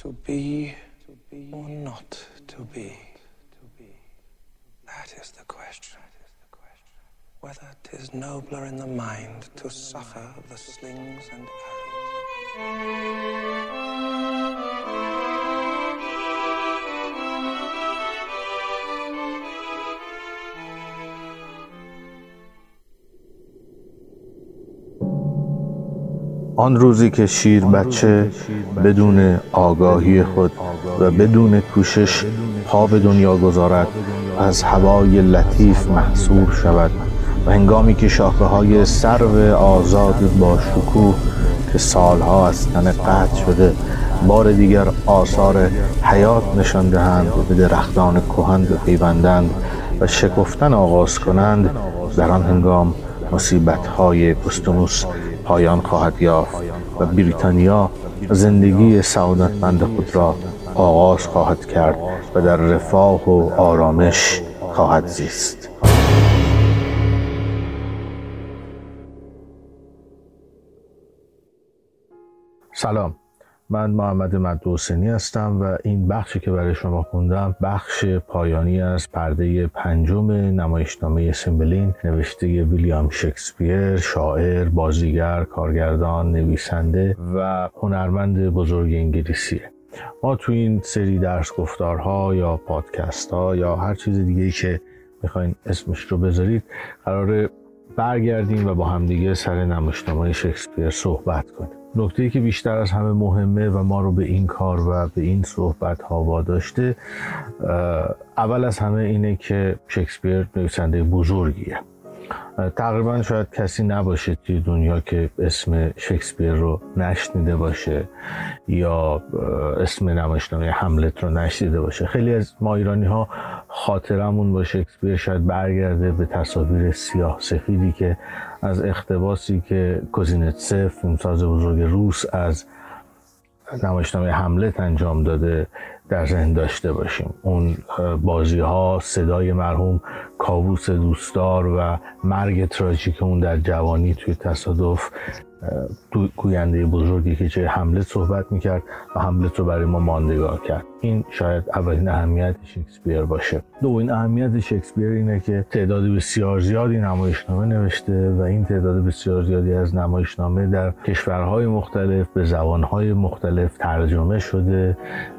To be or not to be? That is the question. Whether 'tis nobler in the mind to suffer the slings and arrows. آن روزی که شیر بچه بدون آگاهی خود و بدون کوشش پا به دنیا گذارد از هوای لطیف محصور شود و هنگامی که شاخه های سرو آزاد با شکوه که سالها از تن قطع شده بار دیگر آثار حیات نشان دهند و به درختان کهن بپیوندند و شکفتن آغاز کنند در آن هنگام مصیبت های پستونوس پایان خواهد یافت و بریتانیا زندگی سعادتمند خود را آغاز خواهد کرد و در رفاه و آرامش خواهد زیست. سلام. من محمد مدوسنی هستم و این بخشی که برای شما خوندم بخش پایانی از پرده پنجم نمایشنامه سیمبلین نوشته ویلیام شکسپیر شاعر، بازیگر، کارگردان، نویسنده و هنرمند بزرگ انگلیسیه. ما تو این سری درس گفتارها یا پادکست ها یا هر چیز دیگه که می‌خواین اسمش رو بذارید قرار برگردیم و با همدیگه سر نمایشنامه شکسپیر صحبت کنیم. نکته که بیشتر از همه مهمه و ما رو به این کار و به این صحبت ها واداشته اول از همه اینه که شکسپیر نویسنده بزرگیه. تقریبا شاید کسی نباشه توی دنیا که اسم شکسپیر رو نشنیده باشه یا اسم نمایشنامه حملت رو نشنیده باشه. خیلی از ما ایرانی ها خاطرمون با شکسپیر شاید برگرده به تصاویر سیاه سفیدی که از اختباسی که کوزینتسف فیلمساز بزرگ روس از نمایشنامه حملت انجام داده در ذهن داشته باشیم. اون بازی ها صدای مرحوم کابوس دوستدار و مرگ تراژیک اون در جوانی توی تصادف گوینده بزرگی که چه حملت صحبت می‌کرد و حملت رو برای ما ماندگار کرد. این شاید اولین اهمیت شکسپیر باشه. دومین اهمیت شکسپیر اینه که تعداد بسیار زیادی نمایشنامه نوشته و این تعداد بسیار زیادی از نمایشنامه در کشورهای مختلف به زبانهای مختلف ترجمه شده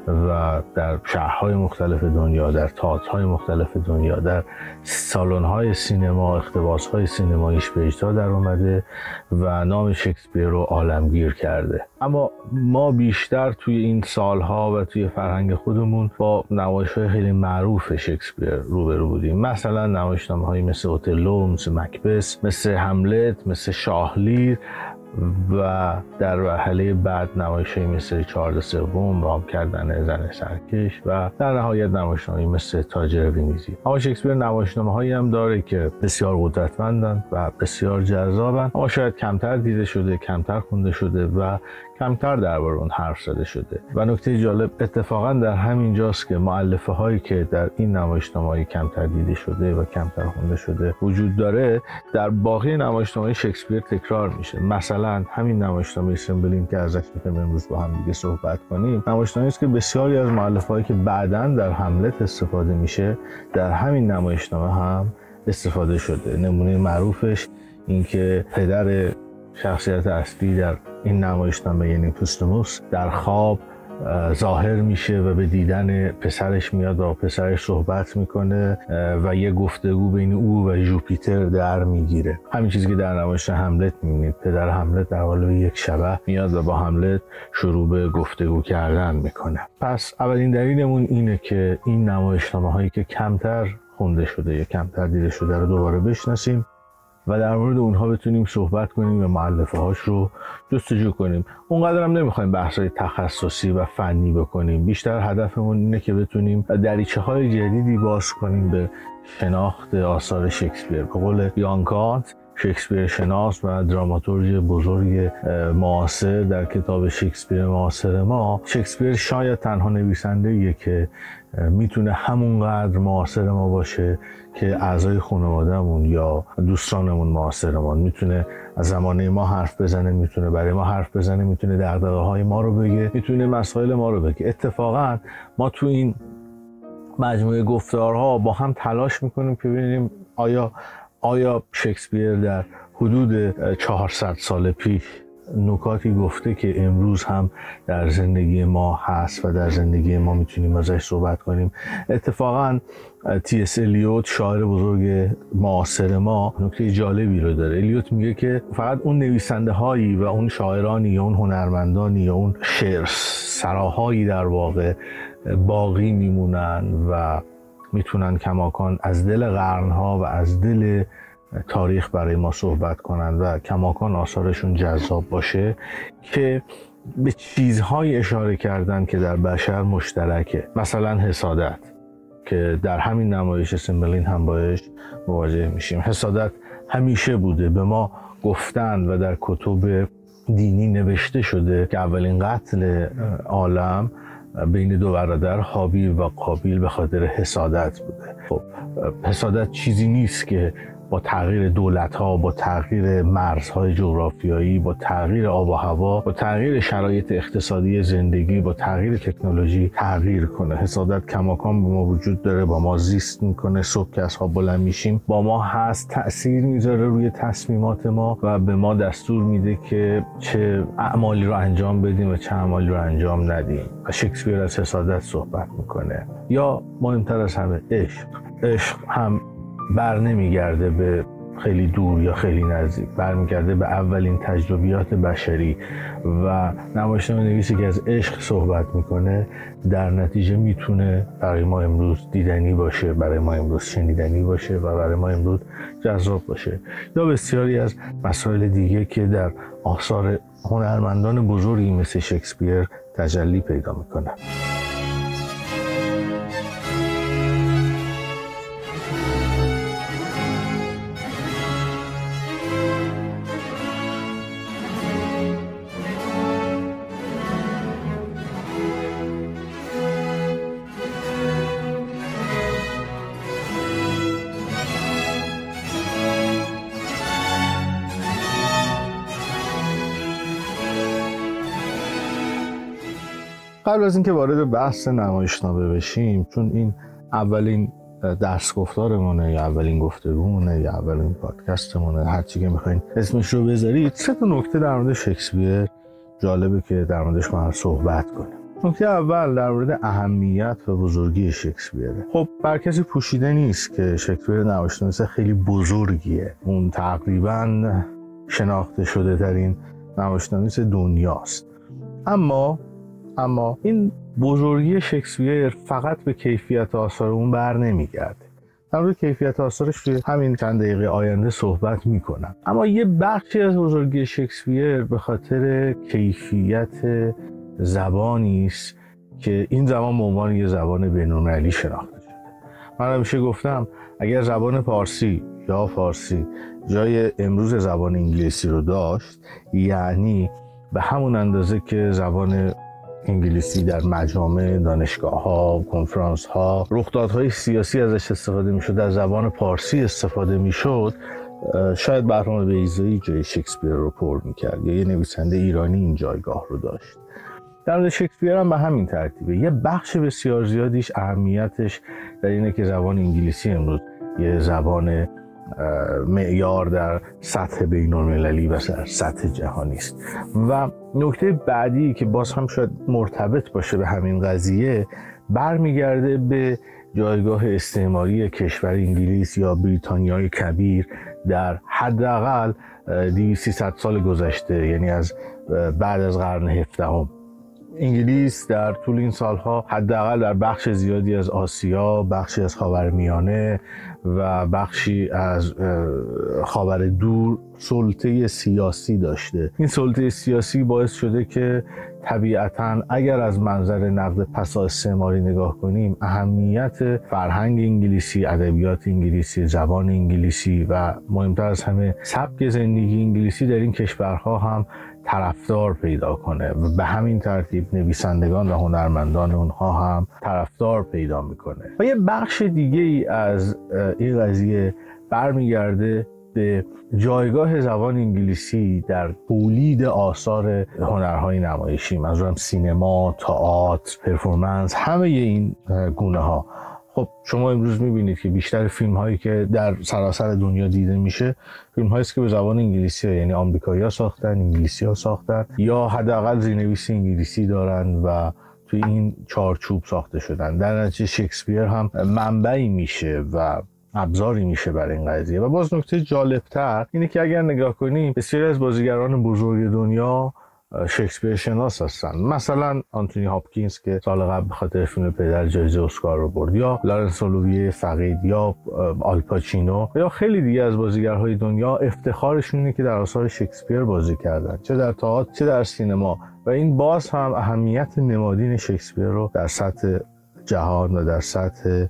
و در شهرهای مختلف دنیا در تئاترهای مختلف دنیا در سالن‌های سینما اختباس‌های سینماییش به اجرا در اومده و نام شکسپیر رو عالمگیر کرده. اما ما بیشتر توی این سالها و توی فرهنگ خودمون با نمایش های خیلی معروف شکسپیر روبرو بودیم. مثلا نمایشنامه های مثل اوتلو مثل مکبس مثل حملت مثل شاهلیر و در وحله بعد نمایش مثل چارد سوم رام کردن زن سرکش و در نهایت نمایشنامه مثل تاجر وینیزی. اما شکسپیر نمایشنامه هایی هم داره که بسیار قدرتمندن و بسیار جذابن. اما شاید کمتر دیده شده کمتر خونده شده و کمتر درباره اون حرف زده شده. و نکته جالب اتفاقا در همین جاست که معلفه هایی که در این نمایشنامه کمتر دیده شده و کمتر خونده شده وجود داره در باقی نمایشنامه شکسپیر تکرار میشه. مثلا همین نمایشنامه سیمبلین که ازش می‌خوایم امروز با هم دیگه صحبت کنیم نمایشنامه است که بسیاری از معلفه هایی که بعدا در حملت استفاده میشه در همین نمایشنامه هم استفاده شده. نمونه معروفش اینکه پدر شخصیت اصلی در این نمایشنامه یعنی پوستوموس در خواب ظاهر میشه و به دیدن پسرش میاد و پسرش صحبت می‌کنه و یه گفتگو بین او و جوپیتر در می‌گیره. همین چیزی که در نمایش حملت می‌بینید. پدر حملت در قالب یک شبه میاد و با حملت شروع به گفتگو کردن می‌کنه. پس اولین دلیلمون اینه که این نمایشنامه هایی که کمتر خونده شده یا کمتر دیده شده رو دوباره بشناسیم. و در مورد اونها بتونیم صحبت کنیم و معلفه هاش رو جستجو کنیم. اونقدر هم نمی‌خوایم بحث های تخصصی و فنی بکنیم. بیشتر هدفمون اینه که بتونیم دریچه های جدیدی باز کنیم به شناخت آثار شکسپیر. به قول یان شکسپیر شناس و دراماتورژ بزرگ معاصر در کتاب شکسپیر معاصر ما شکسپیر شاید تنها نویسنده که می‌تونه همونقدر معاصر ما باشه که اعضای خانوادهمون یا دوستانمون معاصرمان می‌تونه از زمانه ما حرف بزنه می‌تونه برای ما حرف بزنه می‌تونه دغدغه های ما رو بگه می‌تونه مسائل ما رو بگه. اتفاقا ما تو این مجموعه گفتارها با هم تلاش می‌کنیم که ببینیم آیا آیا شکسپیر در حدود 400 سال پیش نکاتی گفته که امروز هم در زندگی ما هست و در زندگی ما می‌تونیم ازش صحبت کنیم. اتفاقا تی اس الیوت شاعر بزرگ معاصر ما نکته جالبی رو داره. الیوت میگه که فقط اون نویسنده هایی و اون شاعرانی یا اون هنرمندانی یا اون شعر سراهایی در واقع باقی میمونن و می‌تونن کماکان از دل قرنها و از دل تاریخ برای ما صحبت کنند و کماکان آثارشون جذاب باشه که به چیزهای اشاره کردن که در بشر مشترکه. مثلا حسادت. که در همین نمایش سیمبلین هم باش مواجه میشیم. حسادت همیشه بوده. به ما گفتن و در کتب دینی نوشته شده که اولین قتل عالم بین دو برادر حابیل و قابیل به خاطر حسادت بوده. خب حسادت چیزی نیست که با تغییر دولت ها با تغییر مرزهای جغرافیایی با تغییر آب و هوا با تغییر شرایط اقتصادی زندگی با تغییر تکنولوژی تغییر کنه. حسادت کماکان به ما وجود داره با ما زیست می‌کنه صبح که از خواب بلند میشیم. با ما هست تاثیر می‌ذاره روی تصمیمات ما و به ما دستور میده که چه اعمالی رو انجام بدیم و چه اعمالی رو انجام ندیم. و شکسپیر از حسادت صحبت می‌کنه. یا مهمتر از همه عشق. عشق هم بر نمیگرده به خیلی دور یا خیلی نزدیک. برمیگرده به اولین تجربیات بشری. و نمایشنامه نویسی که از عشق صحبت می‌کنه در نتیجه می‌تونه برای ما امروز دیدنی باشه برای ما امروز شنیدنی باشه و برای ما امروز جذاب باشه. یا بسیاری از مسائل دیگه که در آثار هنرمندان بزرگی مثل شکسپیر تجلی پیدا می‌کنه قبل از اینکه وارد بحث نمایشنامه بشیم چون این اولین درس گفتارمونه یا اولین گفتگومونه یا اولین پادکستمونه هر چی که می‌خواین اسمش رو بذارید سه تا نکته در مورد شکسپیر جالبه که در موردش ما صحبت کنیم. نکته اول در مورد اهمیت و بزرگی شکسپیره. خب بر کسی پوشیده نیست که شکسپیر نمایشنامه خیلی بزرگیه. اون تقریبا شناخته شده ترین نمایشنامه دنیاست. اما اما این بزرگی شکسپیر فقط به کیفیت آثار اون بر نمیگرده. در کیفیت آثارش توی همین چند دقیقه آینده صحبت می‌کنم. اما یه بخشی از بزرگی شکسپیر به خاطر کیفیت زبانی است که این زبان به عنوان یه زبان بین‌المللی شناخته شده. من همیشه گفتم اگر زبان پارسی یا فارسی جای امروز زبان انگلیسی رو داشت یعنی به همون اندازه که زبان انگلیسی در مجامع دانشگاه ها کنفرانس ها رخدادهای سیاسی ازش استفاده می‌شد در زبان پارسی استفاده می‌شد. شاید برنامه بیزایی جای شکسپیر رو پر می‌کرد. یا یه نویسنده ایرانی این جایگاه رو داشت. در مورد شکسپیر هم به همین ترتیبه. یه بخش بسیار زیادیش اهمیتش در اینه که زبان انگلیسی امروز یه زبان معیار در سطح بین المللی و سطح جهانی است. و نکته بعدی که باز هم شاید مرتبط باشه به همین قضیه برمیگرده به جایگاه استعماری کشور انگلیس یا بریتانیای کبیر در حداقل 200 سال گذشته یعنی از بعد از قرن هفدهم. انگلیس در طول این سالها حداقل در بخش زیادی از آسیا بخشی از خاورمیانه و بخشی از خاور دور سلطه سیاسی داشته. این سلطه سیاسی باعث شده که طبیعتا اگر از منظر نقد پسا استعماری نگاه کنیم اهمیت فرهنگ انگلیسی ادبیات انگلیسی زبان انگلیسی و مهمتر از همه سبک زندگی انگلیسی در این کشورها هم طرفدار پیدا کنه. و به همین ترتیب نویسندگان و هنرمندان اونها هم طرفدار پیدا می‌کنه. و یه بخش دیگه ای از این قضیه برمیگرده به جایگاه زبان انگلیسی در تولید آثار هنرهای نمایشی. منظورم سینما، تئاتر، پرفورمنس همه این گونه ها خب شما امروز می‌بینید که بیشتر فیلم هایی که در سراسر دنیا دیده میشه فیلم هایی که به زبان انگلیسی ها. یعنی آمریکایی ها ساختن انگلیسی ها ساختن یا حداقل زیرنویس انگلیسی دارن و توی این چارچوب ساخته شدن در نتیجه شکسپیر هم منبعی میشه و ابزاری میشه برای این قضیه و باز نکته جالبتر اینه که اگر نگاه کنیم بسیاری از بازیگران بزرگ دنیا شکسپیر شناس هستن. مثلا آنتونی هاپکینز که سال قبل به خاطر فیلم پدر جایزه اسکار رو برد یا لارنس اولویه فقید یا آلپاچینو یا خیلی دیگه از بازیگرهای دنیا افتخارشون اینه که در آثار شکسپیر بازی کردن. چه در تئاتر چه در سینما. و این باز هم اهمیت نمادین شکسپیر رو در سطح جهان و در سطح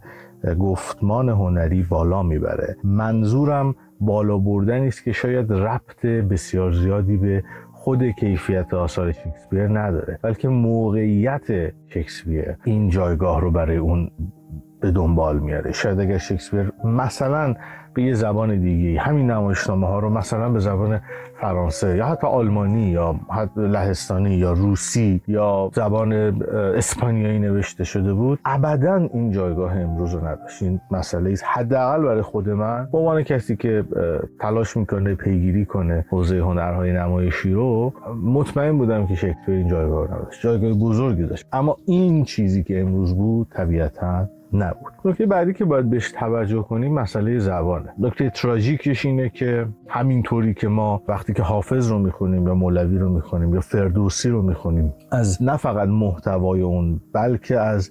گفتمان هنری بالا می‌بره. منظورم بالا بردن است که شاید ربط بسیار زیادی به خود کیفیت آثار شکسپیر نداره بلکه موقعیت شکسپیر این جایگاه رو برای اون به دنبال میاره. شاید اگر شکسپیر مثلا به یه زبان دیگه همین نمایشنامه ها رو مثلا به زبان فرانسه یا حتی آلمانی یا حتی لهستانی یا روسی یا زبان اسپانیایی نوشته شده بود. ابدا این جایگاه امروز رو نداشت. این مسئله است حداقل برای خود من به عنوان کسی که تلاش می‌کنه پیگیری کنه حوزه هنرهای نمایشی رو مطمئن بودم که شکسپیر این جایگاه نداشت. جایگاه بزرگی داشت. اما این چیزی که امروز بود طبیعتا نبود. نکته بعدی که باید بهش توجه کنیم مسئله زبانه. نکته تراژیکش اینه که همینطوری که ما وقتی که حافظ رو می‌خونیم یا مولوی رو می‌خونیم یا فردوسی رو می‌خونیم از نه فقط محتوای اون بلکه از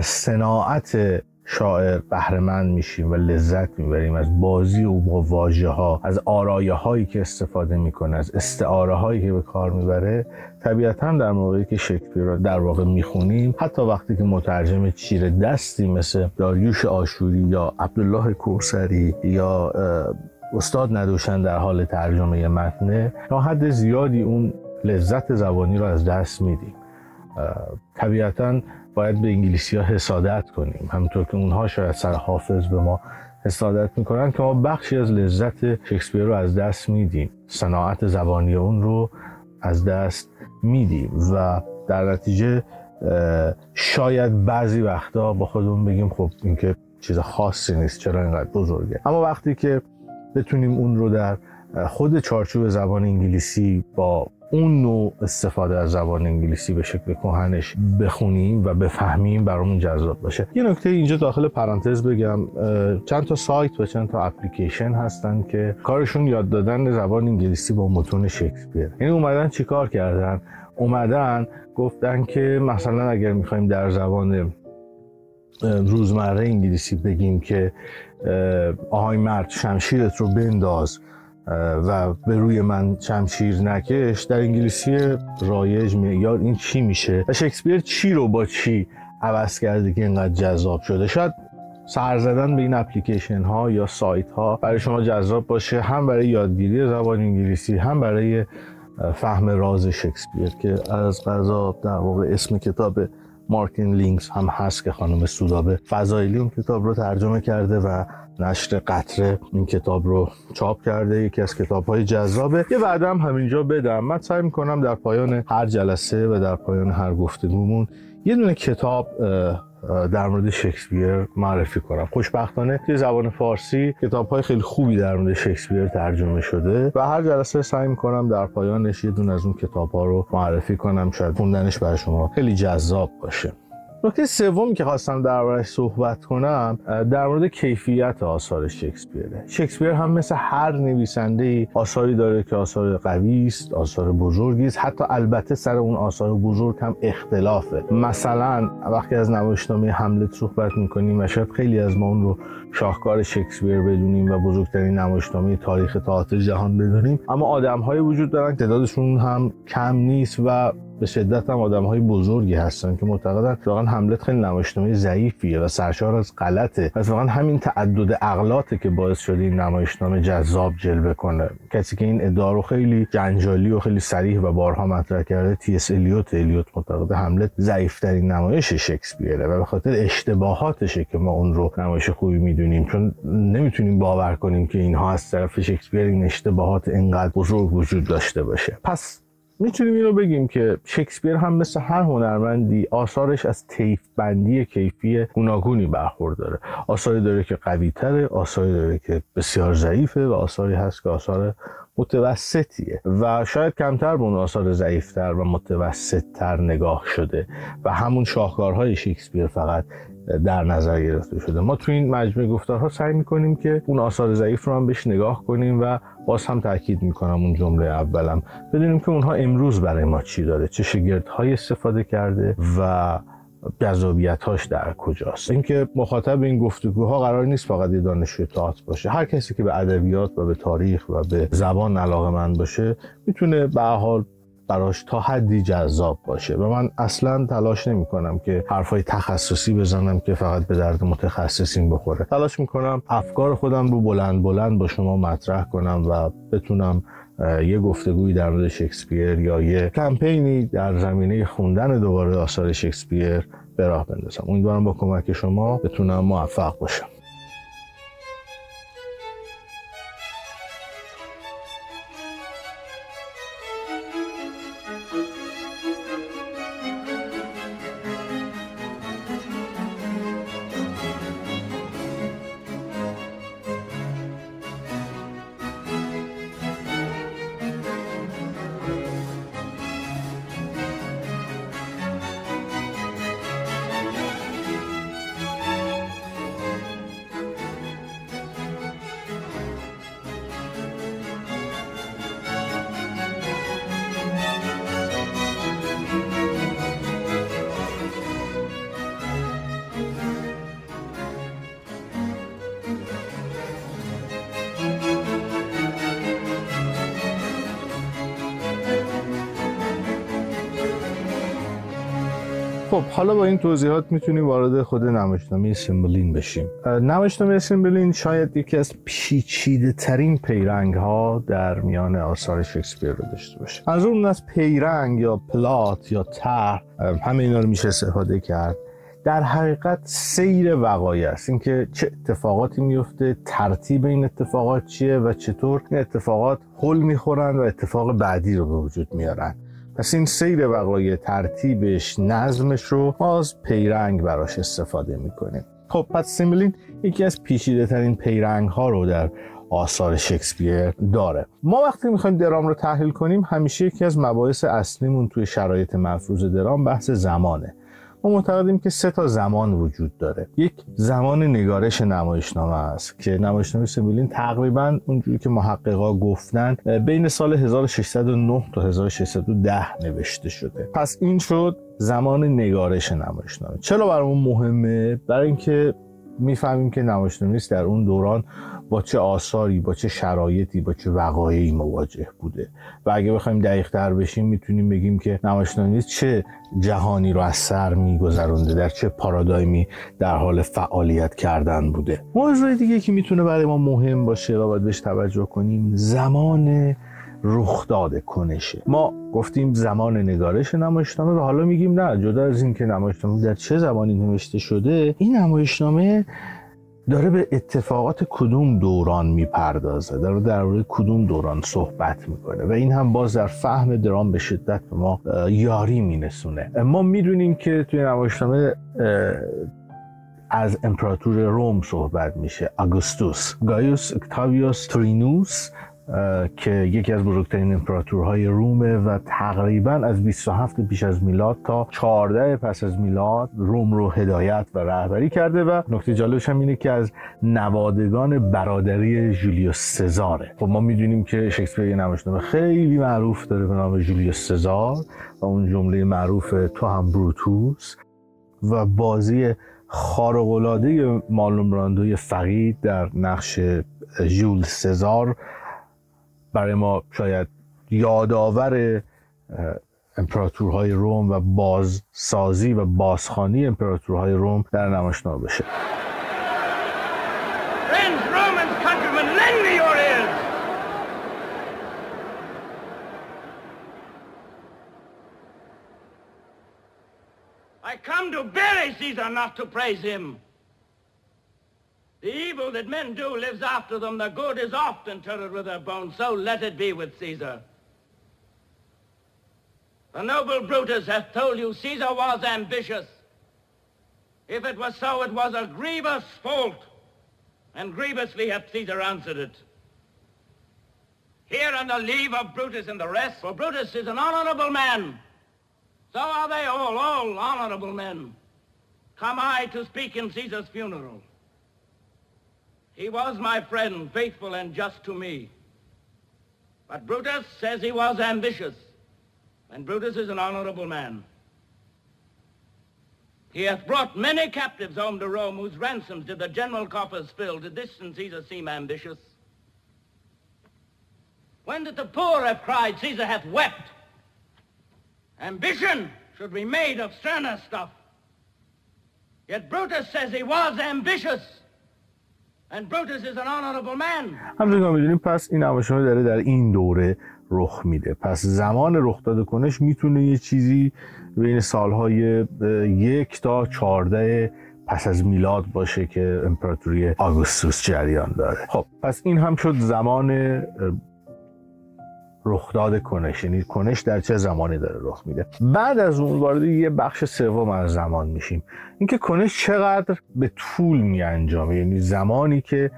صناعت شاعر بهرهمند میشیم و لذت می‌بریم از بازی او با واژه ها از آرایه هایی که استفاده می‌کنه از استعاره هایی که به کار می‌بره. طبیعتا در موقعی که شکسپیر رو در واقع می‌خونیم حتی وقتی که مترجم چیر دستی مثل داریوش آشوری یا عبدالله کوسری یا استاد ندوشن در حال ترجمه متنه تا حد زیادی اون لذت زبانی رو از دست میدیم. طبیعتا باید به انگلیسی ها حسادت کنیم. همونطور که اونها شاید سر حافظ به ما حسادت می‌کنن که ما بخشی از لذت شکسپیر رو از دست میدیم. صناعت زبانی اون رو از دست میدیم و در نتیجه شاید بعضی وقتا با خودمون بگیم خب این که چیز خاصی نیست چرا اینقدر بزرگه؟ اما وقتی که بتونیم اون رو در خود چارچوب زبان انگلیسی با اون نوع استفاده از زبان انگلیسی به شکل کهنش بخونیم و بفهمیم برامون جذاب باشه. یه نکته اینجا داخل پرانتز بگم چند تا سایت و چند تا اپلیکیشن هستن که کارشون یاد دادن زبان انگلیسی با متون شکسپیر. یعنی اومدن چیکار کردن؟ اومدن گفتن که مثلا اگر می‌خوایم در زبان روزمره انگلیسی بگیم که آهای مرد شمشیرت رو بنداز. و به روی من شمشیر نکش در انگلیسی رایج معیار این چی میشه؟ و شکسپیر چی رو با چی عوض کرده که اینقدر جذاب شده؟ شاید سر زدن به این اپلیکیشن ها یا سایت ها برای شما جذاب باشه هم برای یادگیری زبان انگلیسی هم برای فهم راز شکسپیر که از قضا در واقع اسم کتاب مارکین لینکس هم هست که خانم سودابه فضایلی اون کتاب رو ترجمه کرده و نشر قطره این کتاب رو چاپ کرده یکی از کتاب های جذابه. یه وعده هم همینجا بدم. من سعی می‌کنم در پایان هر جلسه و در پایان هر گفتگومون یه دونه کتاب در مورد شکسپیر معرفی کنم. خوشبختانه توی زبان فارسی کتاب های خیلی خوبی در مورد شکسپیر ترجمه شده و هر جلسه سعی می‌کنم در پایانش یه دونه از اون کتاب ها رو معرفی کنم. شاید خوندنش برای شما خیلی جذاب باشه. نکته سومی که خواستم دربارش صحبت کنم در مورد کیفیت آثار شکسپیره. شکسپیر هم مثل هر نویسنده ای آثاری داره که آثار قوی است آثار بزرگی است. حتی البته سر اون آثار بزرگ هم اختلافه. مثلا وقتی از نمایشنامه حملت صحبت می‌کنیم و شاید خیلی از ما اون رو شاهکار شکسپیر بدونیم و بزرگترین نمایشنامه تاریخ تئاتر جهان بدونیم. اما آدمهایی وجود دارن تعدادشون هم کم نیست و به شدت هم آدم های بزرگی هستن که معتقدن واقعا حملت خیلی نمایشنامه ضعیفیه و سرشار از غلطه. پس واقعا همین تعدد اغلاطه که باعث شده این نمایشنامه جذاب جلوه کنه. کسی که این ادعا رو خیلی جنجالی و خیلی صریح و بارها مطرح کرده تی اس الیوت. الیوت معتقد حملت ضعیفترین نمایش شکسپیره و به خاطر اشتباهاتشه که ما اون رو نمایش خوبی می‌دونیم چون نمی‌تونیم باور کنیم که اینها از طرف شکسپیر این اشتباهات انقدر بزرگ وجود داشته باشه. پس می‌تونیم اینو بگیم که شکسپیر هم مثل هر هنرمندی آثارش از تیف بندی کیفی گوناگونی برخورداره آثاری داره که قوی تره آثاری داره که بسیار ضعیفه و آثاری هست که آثار متوسطیه. و شاید کمتر به اون آثار ضعیفتر و متوسطتر نگاه شده. و همون شاهکارهای شکسپیر فقط در نظر گرفته شده. ما تو این مجموعه گفتارها سعی می‌کنیم که اون آثار ضعیف رو هم بهش نگاه کنیم و باز هم تاکید می‌کنم اون جمله اولم. بدونیم که اونها امروز برای ما چی داره؟ چه شگردهایی استفاده کرده و هاش در کجاست؟ اینکه مخاطب این گفتگوها قرار نیست فقط یه دانشجوی تئاتر باشه. هر کسی که به ادبیات و به تاریخ و به زبان علاقه من باشه می‌تونه به حال براش تا حدی جذاب باشه. و من اصلا تلاش نمی کنم که حرفای تخصصی بزنم که فقط به درد متخصصین بخوره. تلاش می کنم افکار خودم رو بلند بلند با شما مطرح کنم و بتونم یه گفتگویی در مورد شکسپیر یا یه کمپینی در زمینه خوندن دوباره آثار شکسپیر به راه بندازم. امیدوارم با کمک شما بتونم موفق باشم. خب حالا با این توضیحات می‌تونیم وارد خود نمایشنامه سیمبلین بشیم. نمایشنامه سیمبلین شاید یکی از پیچیده ترین پیرنگ ها در میان آثار شکسپیر رو داشته باشه. از اون از پیرنگ یا پلات یا طرح همه اینا رو میشه استفاده کرد. در حقیقت سیر وقایع است. اینکه چه اتفاقاتی میفته ترتیب این اتفاقات چیه و چطور این اتفاقات حل می‌خورن و اتفاق بعدی رو به وجود میارن. پس این سیر وقایع ترتیبش نظمش رو ما از پیرنگ براش استفاده می‌کنیم. خب پس سیمبلین یکی از پیچیده ترین پیرنگ ها رو در آثار شکسپیر داره. ما وقتی می‌خوایم درام رو تحلیل کنیم همیشه یکی از مباحث اصلیمون توی شرایط مفروض درام بحث زمانه. ما معتقدیم که سه تا زمان وجود داره. یک زمان نگارش نمایشنامه است که نمایشنامه سیمبلین تقریبا اونجوری که محققا گفتن بین سال 1609 تا 1610 نوشته شده. پس این شد زمان نگارش نمایشنامه. چرا برامون مهمه؟ برای اینکه می‌فهمیم که نمایشنویس در اون دوران با چه آثاری با چه شرایطی با چه وقایعی مواجه بوده. و اگه بخوایم دقیق تر بشیم می‌تونیم بگیم که نمایشنویس چه جهانی رو از سر میگذرونده در چه پارادایمی در حال فعالیت کردن بوده. موضوع دیگه که می‌تونه برای ما مهم باشه و باید بهش توجه کنیم زمان رخداد کنشه. ما گفتیم زمان نگارش نمایشنامه و حالا میگیم نه جدا از اینکه نمایشنامه در چه زمانی نوشته شده این نمایشنامه داره به اتفاقات کدوم دوران می‌پردازه داره در مورد کدوم دوران صحبت می‌کنه و این هم باز در فهم درام به شدت ما یاری مینسونه ما می‌دونیم که توی نمایشنامه از امپراتور روم صحبت میشه. آگوستوس گایوس اکتاویوس ترینوس که یکی از بزرگترین امپراتورهای رومه و تقریبا از 27 پیش از میلاد تا 14 پس از میلاد روم رو هدایت و رهبری کرده و نکته جالبش هم اینه که از نوادگان برادری جولیوس سزاره. خب ما می‌دونیم که شکسپیر یه نمایشنامه خیلی معروف داره به نام جولیوس سزار و اون جمله معروف تو هم بروتوس و بازی خارق‌العاده مالوم براندوی فقید در نقش ژول سزار برای ما شاید یادآور امپراتورهای روم و بازسازی و بازخانی امپراتورهای روم در نمایشنامه بشه I come to bury Caesar, not to praise him. The evil that men do lives after them. The good is often interred with their bones. So let it be with Caesar. The noble Brutus hath told you Caesar was ambitious. If it was so, it was a grievous fault, and grievously hath Caesar answered it. Here on the leave of Brutus and the rest, for Brutus is an honorable man. So are they all, all honorable men. Come I to speak in Caesar's funeral. He was my friend, faithful and just to me. But Brutus says he was ambitious, and Brutus is an honorable man. He hath brought many captives home to Rome, whose ransoms did the general coffers fill. Did this in Caesar seem ambitious? When did the poor have cried, Caesar hath wept? Ambition should be made of sterner stuff. Yet Brutus says he was ambitious. همونطور که می‌دونیم پس این نمایشنامه داره در این دوره رخ میده. پس زمان رخ داده کنش می‌تونه یه چیزی بین سالهای یک تا چارده پس از میلاد باشه که امپراتوری آگوستوس جریان داره. خب پس این هم شد زمان رخداد کنش. یعنی کنش در چه زمانی داره رخ میده. بعد از اون وارد یه بخش سوم از زمان میشیم. اینکه کنش چقدر به طول می انجامه یعنی زمانی که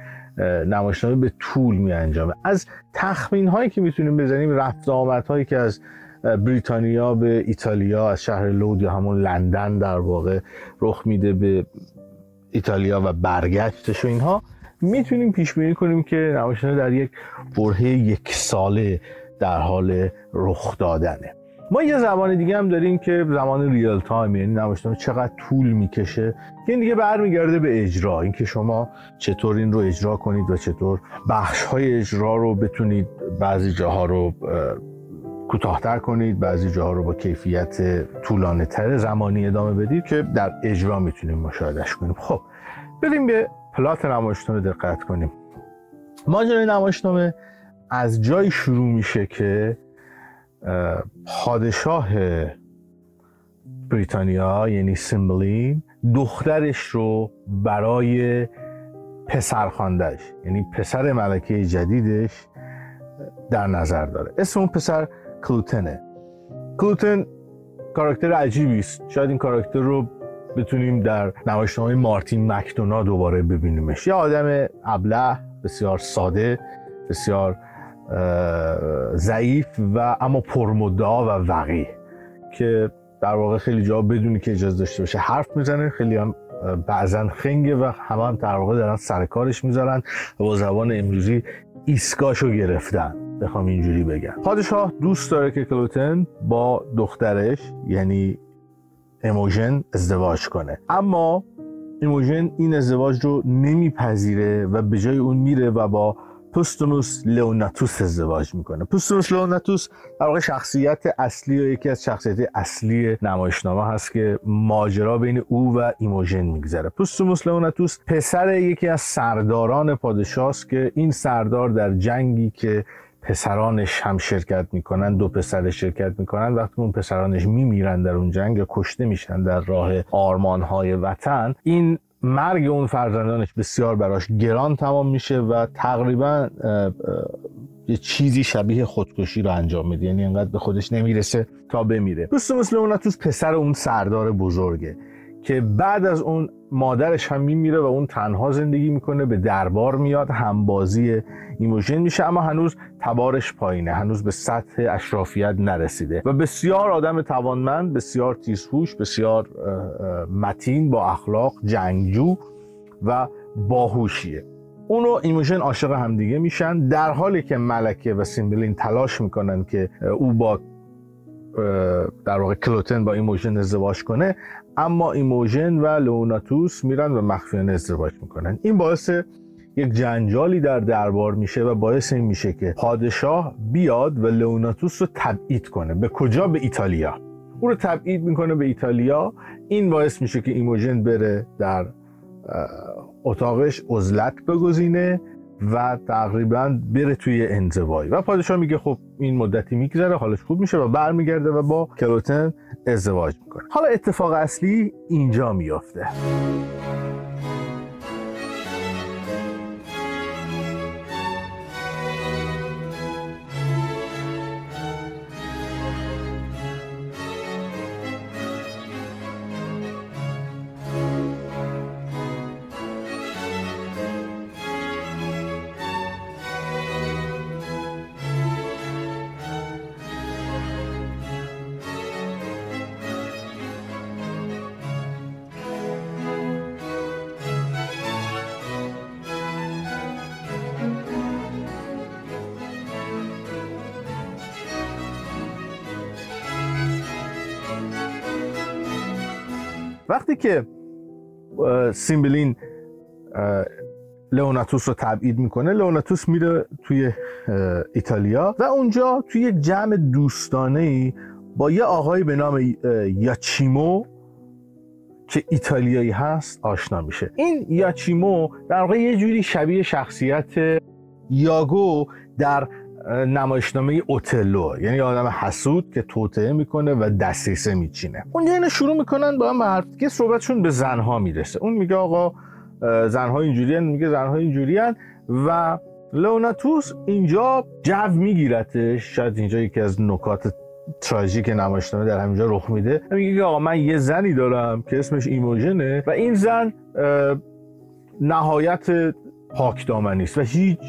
نمایشنامه به طول می انجامه از تخمین هایی که می‌تونیم بزنیم رفت آمد هایی که از بریتانیا به ایتالیا از شهر لود یا همون لندن در واقع رخ میده به ایتالیا و برگشتش و اینها می‌تونیم پیش بینی کنیم که نمایشنامه در یک برهه یک ساله در حال رخ دادنه. ما یه زمان دیگه هم داریم که زمان ریال تایم یعنی نمایشنامه چقدر طول می‌کشه. که این دیگه برمیگرده به اجرا. اینکه شما چطور این رو اجرا کنید و چطور بخش های اجرا رو بتونید بعضی جاها رو کوتاهتر کنید بعضی جاها رو با کیفیت طولانه تر زمانی ادامه بدید که در اجرا می‌تونیم مشاهدش کنیم. خب بریم به پلات نمایشنامه دقت کنیم. ماجرای نمایشنامه از جایی شروع میشه که پادشاه بریتانیا یعنی سیمبلین دخترش رو برای پسرخواندهش یعنی پسر ملکه جدیدش در نظر داره. اسم اون پسر کلوتنه. کلوتن کاراکتر عجیبی است. شاید این کاراکتر رو بتونیم در نمایشنامه مارتین مکدونا دوباره ببینیمش. یه آدم ابله بسیار ساده بسیار ضعیف و اما پرمدعا و وقی که در واقع خیلی جا بدونی که اجازه داشته باشه حرف می‌زنه. خیلی هم بعضا خنگه و همه هم در واقع دارن سر کارش می‌ذارن و با زبان امروزی ایسکاشو گرفتن. بخوام اینجوری بگم. پادشاه دوست داره که کلوتن با دخترش یعنی اموژن ازدواج کنه. اما ایموژن این ازدواج رو نمیپذیره و به جای اون میره و با پوستونوس لئوناتوس ازدواج می‌کنه. پوستونوس لئوناتوس در واقع شخصیت اصلی و یکی از شخصیت اصلی نمایشنامه هست که ماجرا بین او و ایموژن میگذره. پوستونوس لئوناتوس پسر یکی از سرداران پادشاه که این سردار در جنگی که پسرانش هم شرکت می‌کنن دو پسر شرکت می‌کنن وقتی اون پسرانش میمیرن در اون جنگ کشته میشن در راه آرمانهای وطن این مرگ اون فرزندانش بسیار براش گران تمام میشه و تقریبا یه چیزی شبیه خودکشی رو انجام میده. یعنی انقدر به خودش نمی‌رسه تا بمیره. دوست مثل اوناتوس پسر اون سردار بزرگه. که بعد از اون مادرش هم میمیره و اون تنها زندگی می‌کنه به دربار میاد همبازی ایموژن میشه اما هنوز تبارش پایینه هنوز به سطح اشرافیت نرسیده و بسیار آدم توانمند بسیار تیزهوش بسیار متین با اخلاق جنگجو و باهوشیه. اون و ایموژن عاشق همدیگه میشن در حالی که ملکه و سیمبلین تلاش می‌کنن که او با در واقع کلوتن با ایموژن ازدواج کنه اما ایموژن و لئوناتوس میرن و مخفیانه ازدواج می‌کنن. این باعث یک جنجالی در دربار میشه و باعث این میشه که پادشاه بیاد و لئوناتوس رو تبعید کنه. به کجا؟ به ایتالیا. او رو تبعید می‌کنه به ایتالیا. این باعث میشه که ایموژن بره در اتاقش عزلت بگزینه. و تقریبا بره توی انزوایی و پادشاه میگه خب این مدتی میگذره حالش خوب میشه و برمیگرده و با کلوتن ازدواج می‌کنه. حالا اتفاق اصلی اینجا میافته. که سیمبلین لئوناتوس رو تبعید می‌کنه. لئوناتوس میره توی ایتالیا و اونجا توی یک جمع دوستانه ای با یه آقای به نام یاچیمو که ایتالیایی هست آشنا میشه. این یاچیمو در واقع یه جوری شبیه شخصیت یاگو در نمایشنامه اوتلو. یعنی آدم حسود که توطعه می‌کنه و دستیسه میچینه. اونجا اینو شروع می‌کنن با هم حرف که صحبتشون به زنها می‌رسه. اون میگه آقا زنها اینجوری میگه زنها اینجوری و لوناتوس اینجا جو میگیرتش. شاید اینجا یکی از نکات تراژیک نمایشنامه در همینجا رخ میده. میگه آقا من یه زنی دارم که اسمش ایموژنه و این زن نهایت پاکدامنی است. و هیچ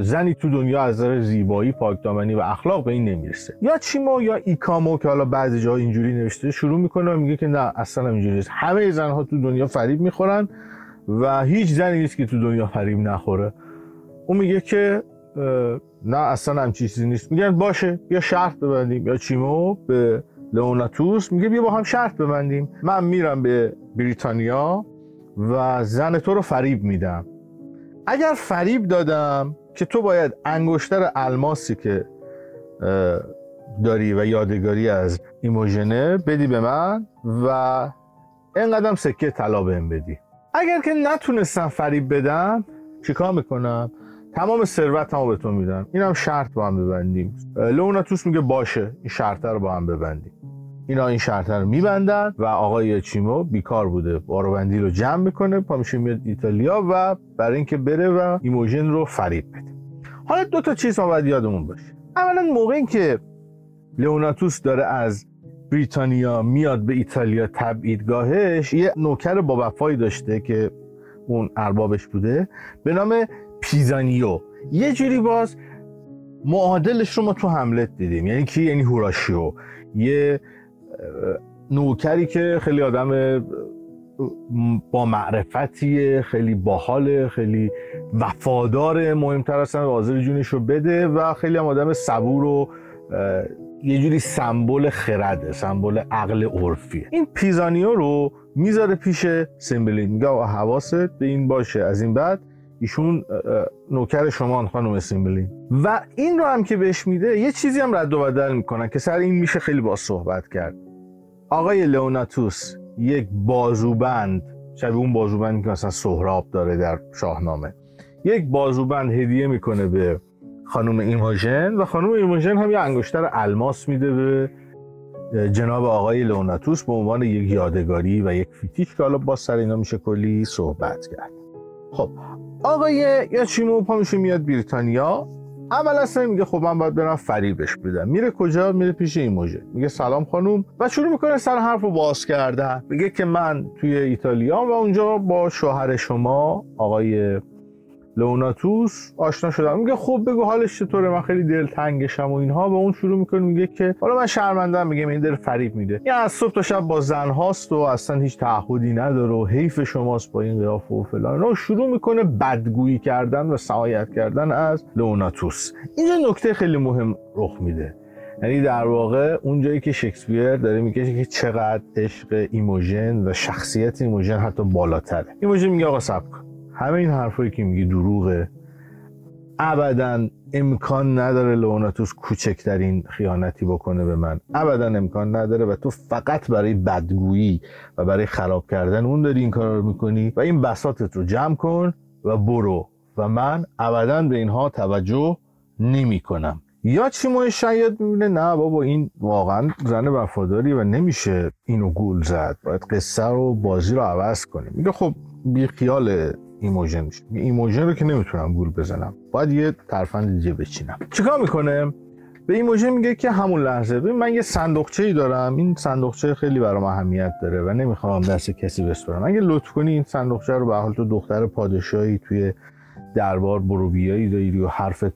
زنی تو دنیا از نظر زیبایی پاکدامنی و اخلاق به این نمی‌رسه. یا چیمو یا ایکامو که حالا بعضی جا اینجوری نوشته شروع می‌کنه و میگه که نه اصلا اینجوری نیست. همه زنها تو دنیا فریب می‌خورن و هیچ زنی نیست که تو دنیا فریب نخوره. اون میگه که نه اصلا هم چیزی نیست. میگن باشه یا شرط ببندیم. یا چیمو به لئوناتوس میگه بیا با هم شرط ببندیم. من میرم به بریتانیا و زن تو رو فریب میدم. اگر فریب دادم که تو باید انگشتر الماسی که داری و یادگاری از ایموژنه بدی به من و اینقدر سکه طلا بهم بدی. اگر که نتونستم فریب بدم چیکار می‌کنم؟ تمام ثروت به تو میدم. اینم شرط با هم ببندیم. لوناتوس میگه باشه این شرط رو با هم ببندیم. اینا این شرط رو میبندن و آقای چیمو بیکار بوده. باروبندی رو جمع می‌کنه پا میشه میاد ایتالیا و برای اینکه بره و ایموژن رو فریب بده. حالا دو تا چیز ما باید یادمون باشه. اولا موقعی که لئوناتوس داره از بریتانیا میاد به ایتالیا تبعیدگاهش یه نوکر با وفایی داشته که اون اربابش بوده به نام پیزانیو. یه جوری باز معادلش رو ما تو حملت دیدیم. یعنی کی؟ یعنی هوراشیو. یه نوکری که خیلی آدم با معرفتیه خیلی باحال خیلی وفادار مهمتر اصلا حاضر جونش رو بده و خیلی هم آدم صبور و یه جوری سمبل خرده سمبل عقل عرفیه. این پیزانیو رو می‌ذاره پیش سیمبلین. میگه حواست به این باشه. از این بعد ایشون نوکر شما خانم سیمبلین. و این رو هم که بهش میده یه چیزی هم رد و بدل می‌کنن که سر این میشه خیلی با صحبت کرد. آقای لئوناتوس یک بازوبند شبیه اون بازوبند که مثلا سهراب داره در شاهنامه یک بازوبند هدیه می‌کنه به خانم ایموژن و خانم ایموژن هم یه انگشتر الماس میده به جناب آقای لئوناتوس به عنوان یک یادگاری و یک فیتیش که حالا با سر اینا میشه کلی صحبت کرد. خب آقای یاشیمو پا میشه میاد بریتانیا. اول اصلا میگه خب من باید برم فریبش بدم. میره کجا؟ میره پیش ایموژن میگه سلام خانوم و شروع می‌کنه سر حرف رو باز کردن. میگه که من توی ایتالیا و اونجا با شوهر شما آقای لوناتوس آشنا شدم. میگه خب بگو حالش چطوره؟ من خیلی دلتنگشم و اینها. و اون شروع می‌کنه میگه که حالا من شرمنده میگه این داره فریب میده. آقا از صبح تا شب با زن هاست و اصلا هیچ تعهدی نداره و حیف شماست با این قیافه و فلان. و شروع می‌کنه بدگویی کردن و سعایت کردن از لوناتوس. اینجا نکته خیلی مهم رخ میده. یعنی در واقع اون جایی که شکسپیر داره میگه که چقدر عشق ایموژن و شخصیت ایموژن حتی بالاتره. ایموژن میگه آقا سب همه این حرفایی که میگی دروغه. ابدا امکان نداره لئوناتوس کوچکترین خیانتی بکنه به من. ابدا امکان نداره و تو فقط برای بدگویی و برای خراب کردن اون داری این کار رو می‌کنی و این بساتت رو جمع کن و برو. و من ابدا به اینها توجه نمی کنم یا چی ماه شاید می‌بینه؟ نه بابا این واقعا زن وفاداری و نمیشه اینو گول زد. باید قصه رو بازی رو عوض کنیم. میگه خب بی خیال ایموژن میشه. ایموژن رو که نمی‌تونم گول بزنم. باید یه ترفند دیگه بچینم. چیکار می‌کنه؟ به ایموژن میگه که همون لحظه ببین من یه صندوقچه ای دارم. این صندوقچه خیلی برام اهمیت داره و نمی‌خوام دست کسی بسپرم اگه لطف کنی این صندوقچه رو به هر حال تو دختر پادشاهی توی دربار بروبیایی داری و حرفت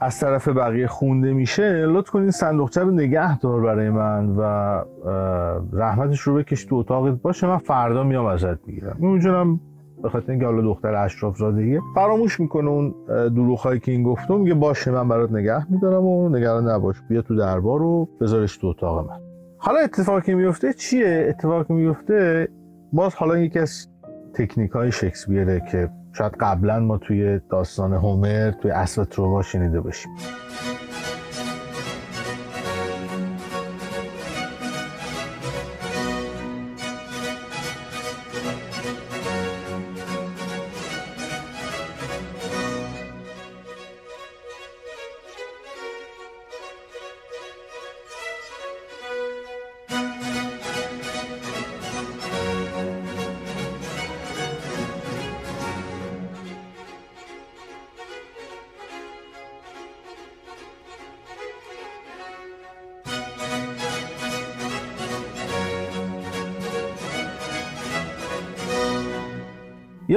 از طرف بقیه خونده میشه لطف کن این صندوقچه رو نگه دار برای من و رحمتش رو بکش تو اتاقت. باشه من فردا میام ازت می‌گیرم. اونجورم به خاطر اینکه حالا دختر اشراف زادگیه فراموش می‌کنه اون دروغ که این گفتم میگه باشه من برات نگه میدارم و نگران نباش بیا تو دربار رو بذارش تو اتاق من. حالا اتفاقی میفته چیه؟ اتفاقی میفته باز حالا یکی از تکنیک های شکسپیره که شاید قبلا ما توی داستان هومر توی اصل تروا شنیده باشیم.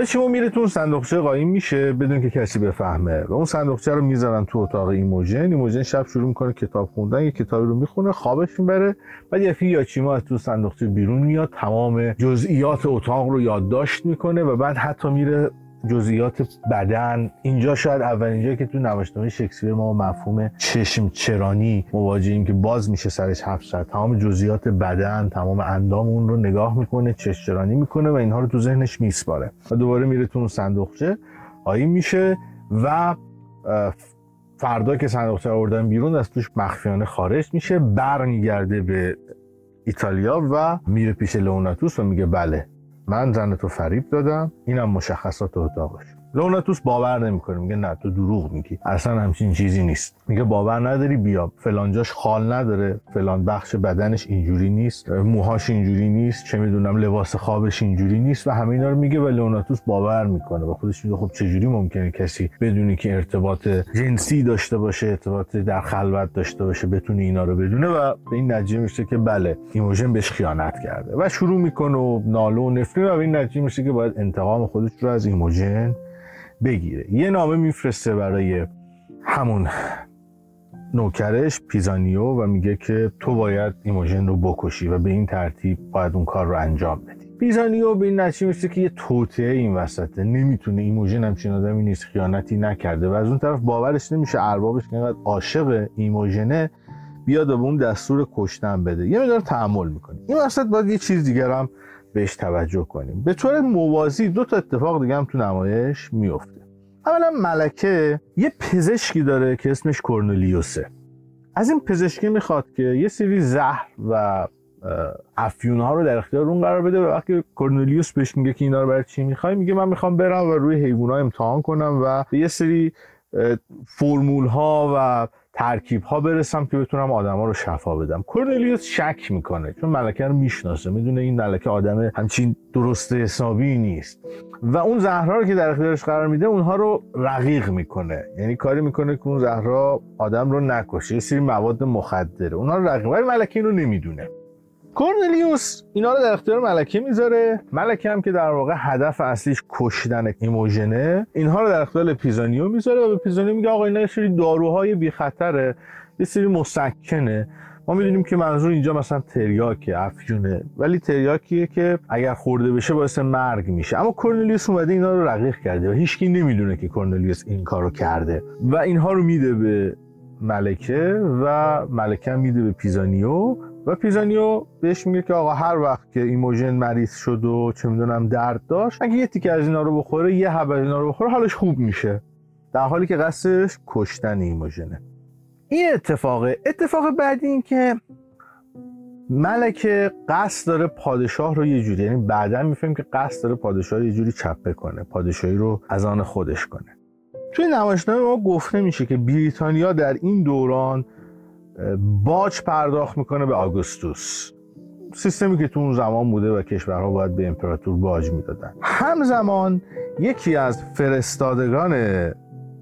شما میره تو اون صندوقچه قایم میشه بدون که کسی بفهمه. و اون صندوقچه رو می‌ذارن تو اتاق ایموژن ایموژن شب شروع می‌کنه کتاب خوندن یه کتابی رو می‌خونه خوابش می‌بره. بعد یه یاچیما از تو صندوقچه بیرون میاد تمام جزئیات اتاق رو یادداشت می‌کنه و بعد حتی میره جزئیات بدن. اینجا شاید اولین جایی که تو نمایشنامه شکسپیر ما مفهوم چشم چرانی مواجهیم که باز میشه سرش حرف زد. تمام جزئیات بدن تمام اندام اون رو نگاه می‌کنه چشم چرانی می‌کنه و اینها رو تو ذهنش میسپاره و دوباره میره تو اون صندوقچه. آیین میشه و فردا که صندوقچه آوردن بیرون از توش مخفیانه خارج میشه برمیگرده به ایتالیا و میره پیش لوناتوس و میگه بله من زن تو فریب دادم اینم مشخصات اتاقش. لوناتوس باور نمی‌کنه میگه نه تو دروغ میگی. اصلا همچین چیزی نیست. میگه باور نداری بیا. فلانجاش خال نداره. فلان بخش بدنش اینجوری نیست. موهاش اینجوری نیست. چه می‌دونم لباس خوابش اینجوری نیست. و همه اینا رو میگه و لوناتوس باور می‌کنه. و خودش میگه خب چجوری ممکنه کسی بدونی که ارتباط جنسی داشته باشه ارتباط در خلوت داشته باشه بتونه اینا رو بدونه. و به این نتیجه میشه که بله ایموژن بهش خیانت کرده. و شروع می‌کنه و ناله و نفرین. و این نتیجه میشه که باید انتقام خودش رو از ایموژن بگیره. یه نامه میفرسته برای همون نوکرش پیزانیو و میگه که تو باید ایموژن رو بکشی و به این ترتیب باید اون کار رو انجام بدی. پیزانیو به این نتیجه میشه که یه توطئه این وسطه. نمی‌تونه ایموژن همچین آدمی نیست خیانتی نکرده و از اون طرف باورش نمیشه اربابش که اینقدر عاشق ایموژنه بیاد به اون دستور کشتن بده. یه مقدار تحمل می‌کنه. این وسط باید یه چیز دیگر هم بهش توجه کنیم. به طور موازی دو تا اتفاق دیگه هم تو نمایش میفته. اولا ملکه یه پزشکی داره که اسمش کورنلیوسه. از این پزشکی می‌خواد که یه سری زهر و افیون ها رو در اختیار اون قرار بده و وقتی کورنلیوس بهش میگه که اینا رو برای چی می‌خوای میگه من می‌خوام برم و روی حیوان امتحان کنم و یه سری فرمول ها و ترکیب ها برسم که بتونم آدما رو شفا بدم. کورنلیوس شک می‌کنه چون ملکه رو می‌شناسه می‌دونه این ملکه آدم همچین درست حسابی نیست. و اون زهرا رو که در اختیارش قرار میده اونها رو رقیق می‌کنه. یعنی کاری می‌کنه که اون زهرا آدم رو نکشه. یه سری مواد مخدره. اونها رو رقیق. ولی ملکه رو نمی‌دونه. کورنلیوس اینا رو در اختیار ملکه می‌ذاره. ملکه هم که در واقع هدف اصلیش کشتن ایموژنه اینها رو در اختیار پیزانیو می‌ذاره و به پیزانیو میگه آقا اینا یه سری داروهای بی خطره یه سری مسکنه. ما می‌دونیم که منظور اینجا مثلا تریاک افیونه. ولی تریاکیه که اگر خورده بشه باعث مرگ میشه. اما کورنلیوس اومده اینا رو رقیق کرده و هیچکی نمی‌دونه که کورنلیوس این کارو کرده. و اینها رو میده به ملکه و ملکه میده به پیزانیو. و پیزانیو بهش میگه که آقا هر وقت که ایموژن مریض شد و چه می‌دونم درد داشت اگه یه تیکه از اینا رو بخوره یه حب از اینا رو بخوره حالش خوب میشه. در حالی که قصدش کشتن ایموژنه این اتفاقه اتفاق بعدی این که ملکه قصد داره پادشاه رو یه جوری یعنی بعدا می‌فهمیم که قصد داره پادشاه رو یه جوری چپه کنه پادشاهی رو از آن خودش کنه. توی نمایشنامه ما گفته میشه که بریتانیا در این دوران باج پرداخت می‌کنه به آگوستوس. سیستمی که تو اون زمان بوده و کشورها باید به امپراتور باج می‌دادن. همزمان یکی از فرستادگان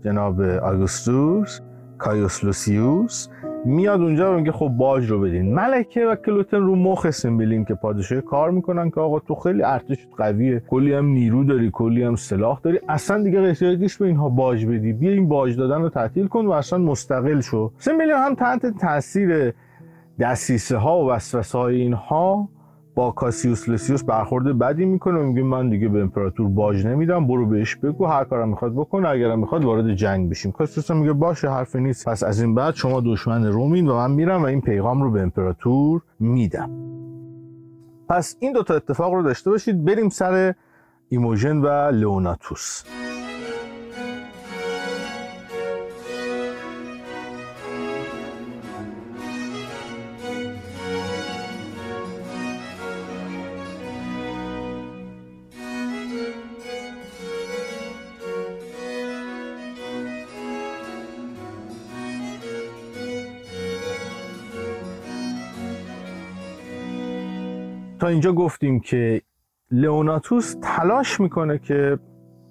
جناب آگوستوس کایوس لوسیوس میاد اونجا و میگه خب باج رو بدین. ملکه و کلوتن رو مخ سیمبلین که پادشاه کار می‌کنن که آقا تو خیلی ارتش قویه. کلی هم نیرو داری کلی هم سلاح داری. اصلا دیگه احتیاج به اینها باج بدی. بیا این باج دادن رو تعطیل کن و اصلا مستقل شو. سیمبلین هم تحت تاثیر دسیسه ها و وسوسه های اینها با کاسیوس لسیوس برخورد بدی می‌کنه. و میگه من دیگه به امپراتور باج نمیدم. برو بهش بگو. هر کارم می‌خواد بکنه. اگرم می‌خواد وارد جنگ بشیم. کاسیوس میگه باشه حرفی نیست. پس از این بعد شما دشمن رومین و من میرم و این پیغام رو به امپراتور میدم. پس این دوتا اتفاق رو داشته باشید. بریم سر ایموژن و لئوناتوس. تا اینجا گفتیم که لئوناتوس تلاش می‌کنه که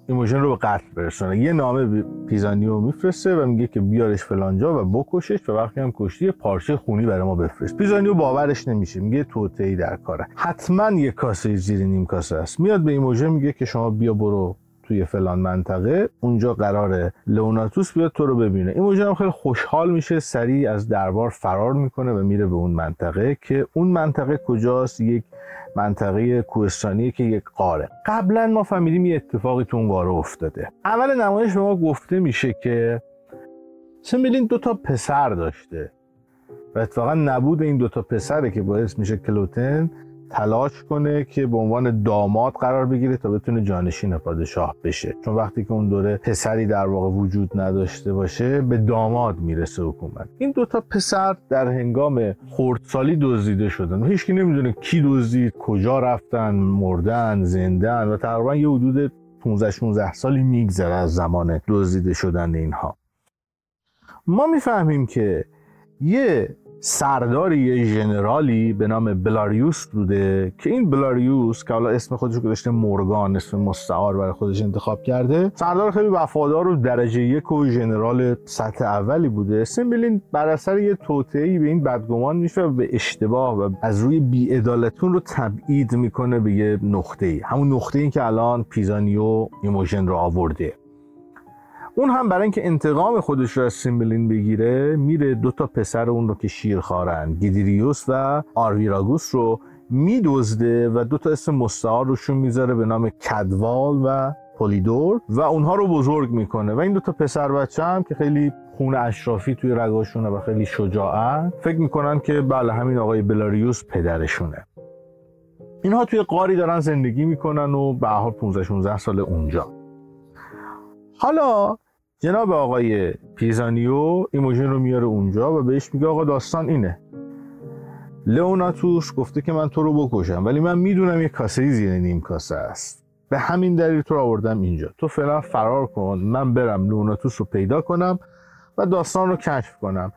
ایموژن رو به قتل برسونه. یه نامه به پیزانیو میفرسته و میگه که بیارش فلانجا و بکشش و وقتی هم کشتی پارچه خونی برای ما بفرست. پیزانیو باورش نمیشه میگه توطئه‌ای در کاره. حتما یه کاسه زیر نیم کاسه است. میاد به ایموژن میگه که شما بیا برو توی فلان منطقه اونجا قرار لئوناتوس بیاد تو رو ببینه. این هم خیلی خوشحال میشه سریع از دربار فرار می‌کنه و میره به اون منطقه که اون منطقه کجاست؟ یک منطقه کوهستانی که یک قاره. قبلا ما فهمیدیم یه اتفاقی تو اون قاره افتاده. اول نمایش به ما گفته میشه که سمبلین دو تا پسر داشته و اتفاقا نبود این دوتا پسره که باعث میشه کلوتن تلاش کنه که به عنوان داماد قرار بگیره تا بتونه جانشین پادشاه بشه. چون وقتی که اون دوره پسری در واقع وجود نداشته باشه به داماد می‌رسه حکومت. این دوتا پسر در هنگام خردسالی دزدیده شدن. هیچکی نمی‌دونه کی دزدید کجا رفتن مردن زندن و تقریبا یه حدود 15 16 سالی میگذره از زمان دزدیده شدن اینها. ما می‌فهمیم که یه سرداری یه ژنرالی به نام بلاریوس بوده که این بلاریوس که حالا اسم خودش گذاشته مورگان اسم مستعار برای خودش انتخاب کرده سردار خیلی وفادار و درجه یک و ژنرال سطح اولی بوده. سیمبلین بر اثر یه توطئه‌ای به این بدگمان میشه و به اشتباه و از روی بی‌عدالتی اون رو تبعید می‌کنه به یه نقطه همون نقطه این که الان پیزانیو ایموژن رو آورده. اون هم برای اینکه انتقام خودش رو از سیمبلین بگیره میره دو تا پسر اون رو که شیرخوارن گیدریوس و آرویراگوس رو میدزده و دو تا اسم مستعار روشون می‌ذاره به نام کدوال و پولیدور و اونها رو بزرگ می‌کنه و این دو تا پسر بچه هم که خیلی خون اشرافی توی رگاشونه و خیلی شجاعن فکر می‌کنن که بله همین آقای بلاریوس پدرشونه. اینها توی قاری دارن زندگی می‌کنن و به حال 15 16 سال اونجا. حالا جناب آقای پیزانیو ایموژن رو میاره اونجا و بهش میگه آقا داستان اینه. لئوناتوس گفته که من تو رو بکشم ولی من می‌دونم یه کاسه زیر نیم کاسه است. به همین دلیل تو رو آوردم اینجا. تو فعلا فرار کن من برم لئوناتوس رو پیدا کنم و داستان رو کشف کنم.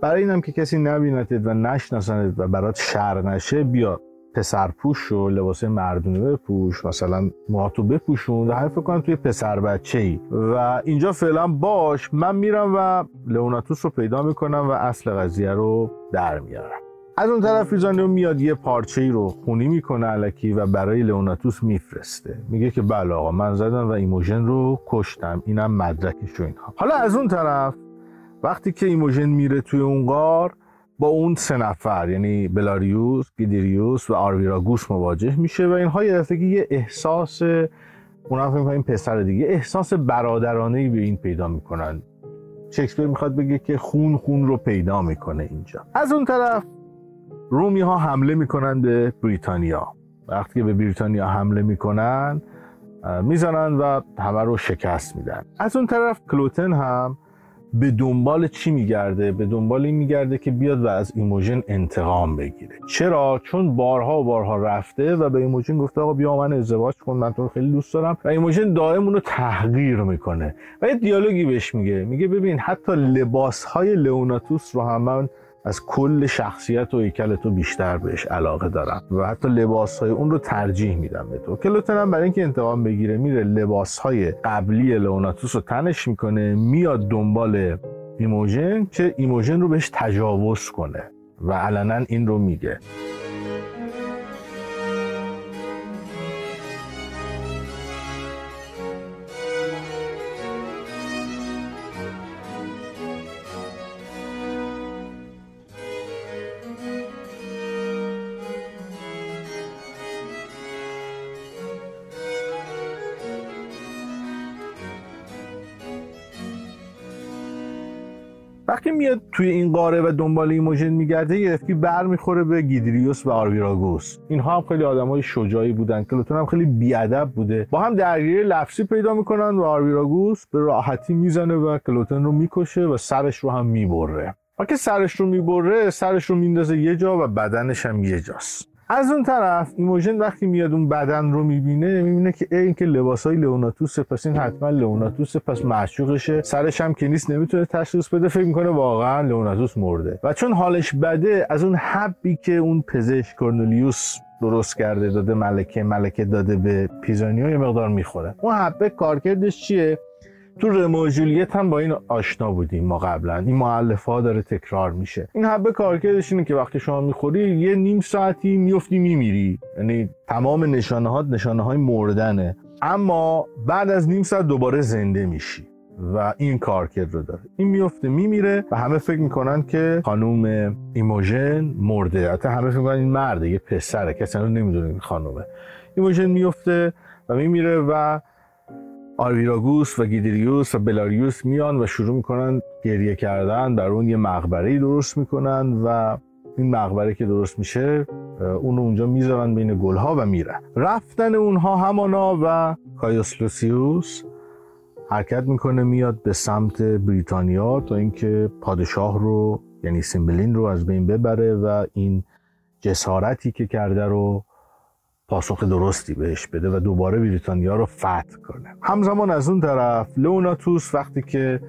برای اینم که کسی نبیندت و نشناسند و برات شر نشه بیا. پسر پوش و لباس مردونه بپوش مثلا موهاتو بپوشون و هر فکر کنم توی پسر بچه ای و اینجا فعلا باش من میرم و لئوناتوس رو پیدا می‌کنم و اصل قضیه رو در میارم. از اون طرف پیزانیو میاد یه پارچه ای رو خونی می‌کنه الکی و برای لئوناتوس میفرسته. میگه که بله آقا من زدم و ایموژن رو کشتم. اینم مدرکش و اینها. حالا از اون طرف وقتی که ایموژن میره توی اون غار با اون سه نفر یعنی بلاریوس، گیدیریوس و آرویراگوس مواجه میشه و اینها یه دفعه یه احساس اونا فکر این پسر دیگه احساس برادرانه به این پیدا می‌کنن. شکسپیر می‌خواد بگه که خون خون رو پیدا می‌کنه اینجا. از اون طرف رومی ها حمله می‌کنن به بریتانیا. وقتی که به بریتانیا حمله می‌کنن می‌زنن و همه رو شکست میدن. از اون طرف کلوتن هم به دنبال چی میگرده؟ به دنبال این میگرده که بیاد و از ایموژن انتقام بگیره. چرا؟ چون بارها و بارها رفته و به ایموژن گفته آقا بیا من ازدواج کن من تو رو خیلی دوست دارم. و ایموژن دائم اونو تحقیر می‌کنه. و یه دیالوگی بهش میگه. میگه ببین حتی لباس های لئوناتوس رو هم من از کل شخصیت و هیکل تو بیشتر بهش علاقه دارم. و حتی لباس های اون رو ترجیح میدم به تو. کلوتن هم برای اینکه انتقام بگیره میره لباس های قبلی لئوناتوس رو تنش می‌کنه میاد دنبال ایموژن که ایموژن رو بهش تجاوز کنه. و علنا این رو میگه. توی این غاره و دنبال ایموژن میگرده یه دفعه بر می‌خوره به گیدریوس و آرویراگوس اینها هم خیلی آدمای شجاعی بودن کلوتن هم خیلی بی‌ادب بوده. با هم درگیری لفظی پیدا می‌کنن و آرویراگوس به راحتی می‌زنه و کلوتن رو می‌کشه و سرش رو هم می‌بره. وقتی سرش رو می‌بره سرش رو میندازه یه جا و بدنش هم یه جاست. از اون طرف ایموژن وقتی میاد اون بدن رو می‌بینه می‌بینه که این که لباسای لئوناتوس پس این حتما لئوناتوس پس معشوقشه. سرش هم که نیست نمی‌تونه تشخیص بده. فکر می‌کنه واقعا لئوناتوس مرده. و چون حالش بده از اون حبی که اون پزشک کورنلیوس درست کرده داده ملکه ملکه داده به پیزانیو یه مقدار می‌خوره. اون حبه کارکردش چیه؟ تو رمو جولیت هم با این آشنا بودیم ما قبلا. این معلفه ها داره تکرار میشه. این حبه کارکردش اینه که وقتی شما می‌خوری یه نیم ساعتی میفتی میمیری. یعنی تمام نشانه ها نشانه های مردنه. اما بعد از نیم ساعت دوباره زنده میشی و این کارکرد رو داره. این میفته میمیره و همه فکر می‌کنن که خانوم ایموژن مرده. حتی همه فکر می‌کنن این مرده یه پسره. کسی نمی‌دونه این خانومه. ایموژن میفته و میمیره و آرویراگوس و گیدریوس و بلاریوس میان و شروع می‌کنن گریه کردن بر اون یه مقبره درست می‌کنن و این مقبره که درست میشه اونو اونجا می‌ذارن بین گلها و میرن. رفتن اونها همانا و کایوس لوسیوس حرکت می‌کنه میاد به سمت بریتانیا تا اینکه پادشاه رو یعنی سیمبلین رو از بین ببره و این جسارتی که کرده رو پاسخ درستی بهش بده و دوباره بریتانیا رو فتح کنه. همزمان از اون طرف لئوناتوس وقتی که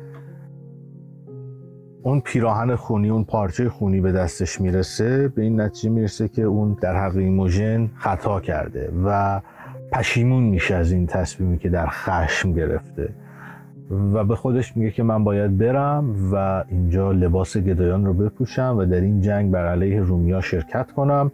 اون پیراهن خونی اون پارچه خونی به دستش می‌رسه به این نتیجه می‌رسه که اون در حق ایموژن خطا کرده و پشیمون میشه از این تصمیمی که در خشم گرفته. و به خودش میگه که من باید برم و اینجا لباس گدایان رو بپوشم و در این جنگ بر علیه رومیا شرکت کنم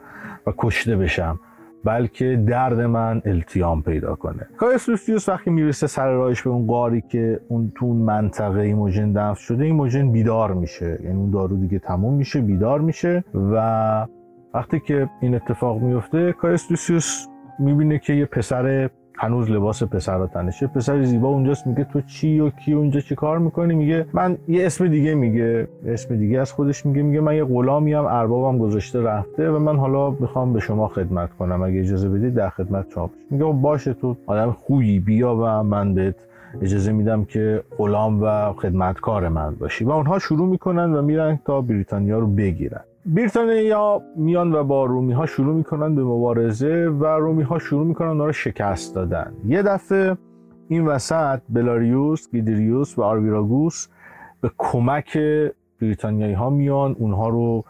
و کشته بشم. بلکه درد من التیام پیدا کنه. کایوس لوسیوس وقتی می‌رسه سر راهش به اون غاری که اون تو اون منطقه ایموژن دفن شده ایموژن بیدار میشه. یعنی اون دارو دیگه تموم میشه بیدار میشه و وقتی که این اتفاق میفته کایوس لوسیوس می‌بینه که یه پسر هنوز لباس پسر تنشه. پسر زیبا اونجاست میگه تو چی و کی اونجا چی کار می‌کنی؟ میگه من یه اسم دیگه میگه اسم دیگه از خودش میگه میگه من یه غلامی ام اربابم گذاشته رفته و من حالا می‌خوام به شما خدمت کنم. اگه اجازه بدید در خدمت شما میگه خب باشه تو آدم خوبی بیا و من بهت اجازه میدم که غلام و خدمتکار من باشی. و اونها شروع می‌کنن و میرن تا بریتانیا رو بگیرن. بریتانیا میان و با رومی ها شروع می‌کنن به مبارزه و رومی ها شروع می‌کنن اونا رو شکست دادن. یه دفعه این وسط بلاریوس، گیدریوس و آرویراگوس به کمک بریتانیایی ها میان اونها رو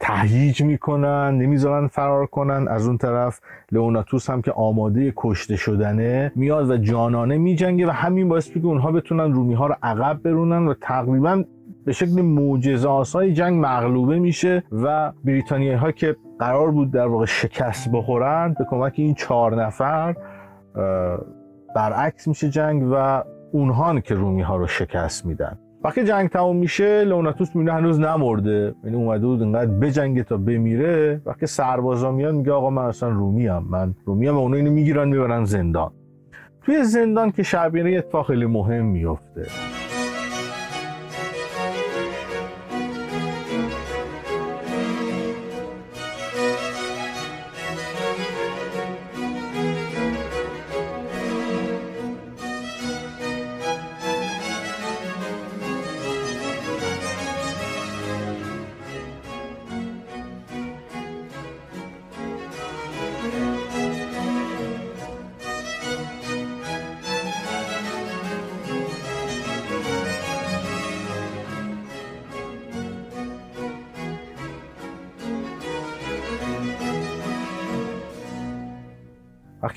تهییج می‌کنن نمی‌ذارن فرار کنن. از اون طرف لئوناتوس هم که آماده کشته شدنه میاد و جانانه میجنگه و همین باعث که اونها بتونن رومی ها رو عقب برونن و تقریبا به شکل معجزه آسای جنگ مغلوبه میشه و بریتانیایی ها که قرار بود در واقع شکست بخورن به کمک این چهار نفر برعکس میشه جنگ و اونها که رومی ها رو شکست میدن. وقتی جنگ تموم میشه لوناتوس می‌بینه هنوز نمرده. یعنی اومده بود اینقدر بجنگه تا بمیره. وقتی سربازا میان میگه آقا من اصلا رومی هم من رومی هم و اونا اینو می‌گیرن می‌برن زندان. توی زندان که شبیه اتفاق خیلی مهم میفته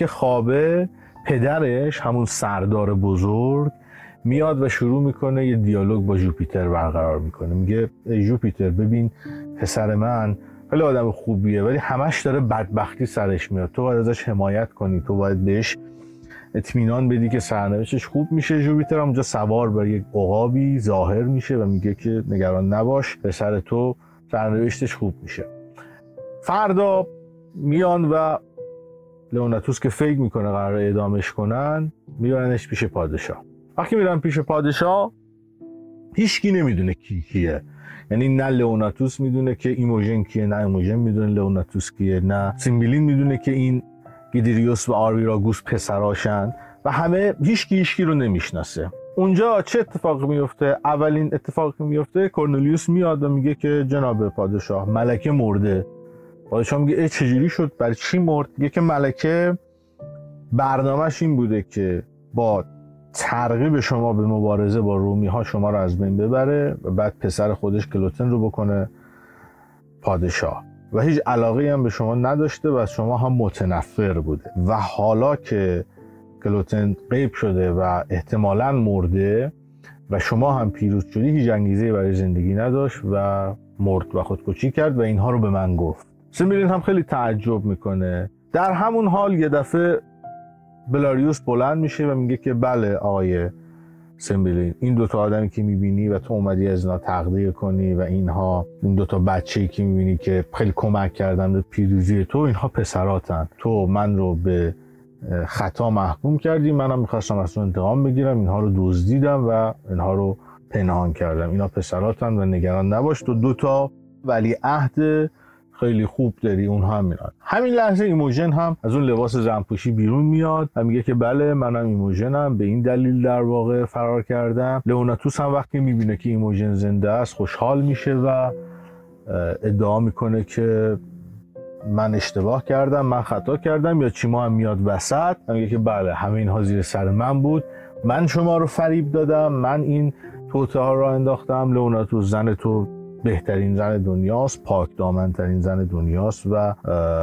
وقتی خوابه پدرش همون سردار بزرگ میاد و شروع می‌کنه یه دیالوگ با جوپیتر برقرار می‌کنه. میگه جوپیتر ببین پسر من خیلی آدم خوبیه ولی همش داره بدبختی سرش میاد. تو باید ازش حمایت کنی تو باید بهش اطمینان بدی که سرنوشتش خوب میشه. جوپیتر هم اونجا سوار بر یک عقابی ظاهر میشه و میگه که نگران نباش پسر تو سرنوشتش خوب میشه. فردا میان و لئوناتوس که فکر می‌کنه قراره اعدامش کنن میبرنش پیش پادشاه. وقتی میرن پیش پادشاه هیچکی نمی‌دونه کی کیه. یعنی نه لئوناتوس می‌دونه که ایموژن کیه نه ایموژن می‌دونه لئوناتوس کیه نه سیمبلین می‌دونه که این گیدریوس و آرویراگوس پسراشن و همه هیچکی هیچکی رو نمی‌شناسه. اونجا چه اتفاقی میفته اولین اتفاقی میفته کورنلیوس میاد و میگه که جناب پادشاه ملکه مرده. پادشاه میگه چجوری شد؟ برای چی مرد؟ میگه که ملکه برنامهش این بوده که با ترغیب شما به مبارزه با رومی ها شما رو از بین ببره و بعد پسر خودش کلوتن رو بکنه پادشاه. و هیچ علاقه هم به شما نداشته و شما هم متنفر بوده. و حالا که کلوتن غیب شده و احتمالا مرده و شما هم پیروز شدی هیچ انگیزه برای زندگی نداشت و مرد و خودکشی کرد و اینها رو به من گفت. سیمبلین هم خیلی تعجب می‌کنه. در همون حال یه دفعه بلاریوس بلند میشه و میگه که بله آقای سیمبلین این دوتا آدمی که می‌بینی و تو اومدی از اینا تقدیر کنی و اینها این دوتا بچه که می‌بینی که خیلی کمک کردن به پیروزی تو اینها پسراتن. تو من رو به خطا محکوم کردی منم می‌خواستم از تو انتقام بگیرم اینها رو دزدیدم و اینها رو پنهان کردم. اینا پسراتن و نگران نباش تو دوتا ولی عهد خیلی خوب داری اونها هم میرن. همین لحظه ایموژن هم از اون لباس زنپوشی بیرون میاد و میگه که بله منم ایموژنم. به این دلیل در واقع فرار کردم. لئوناتوس هم وقتی می‌بینه که ایموژن زنده است خوشحال میشه و ادعا می‌کنه که من اشتباه کردم من خطا کردم یا چیما هم میاد وسط. میگه که بله همه اینها زیر سر من بود. من شما رو فریب دادم من این توته ها را انداختم. لئوناتوس زن تو بهترین زن دنیاست پاک دامنترین زن دنیاست و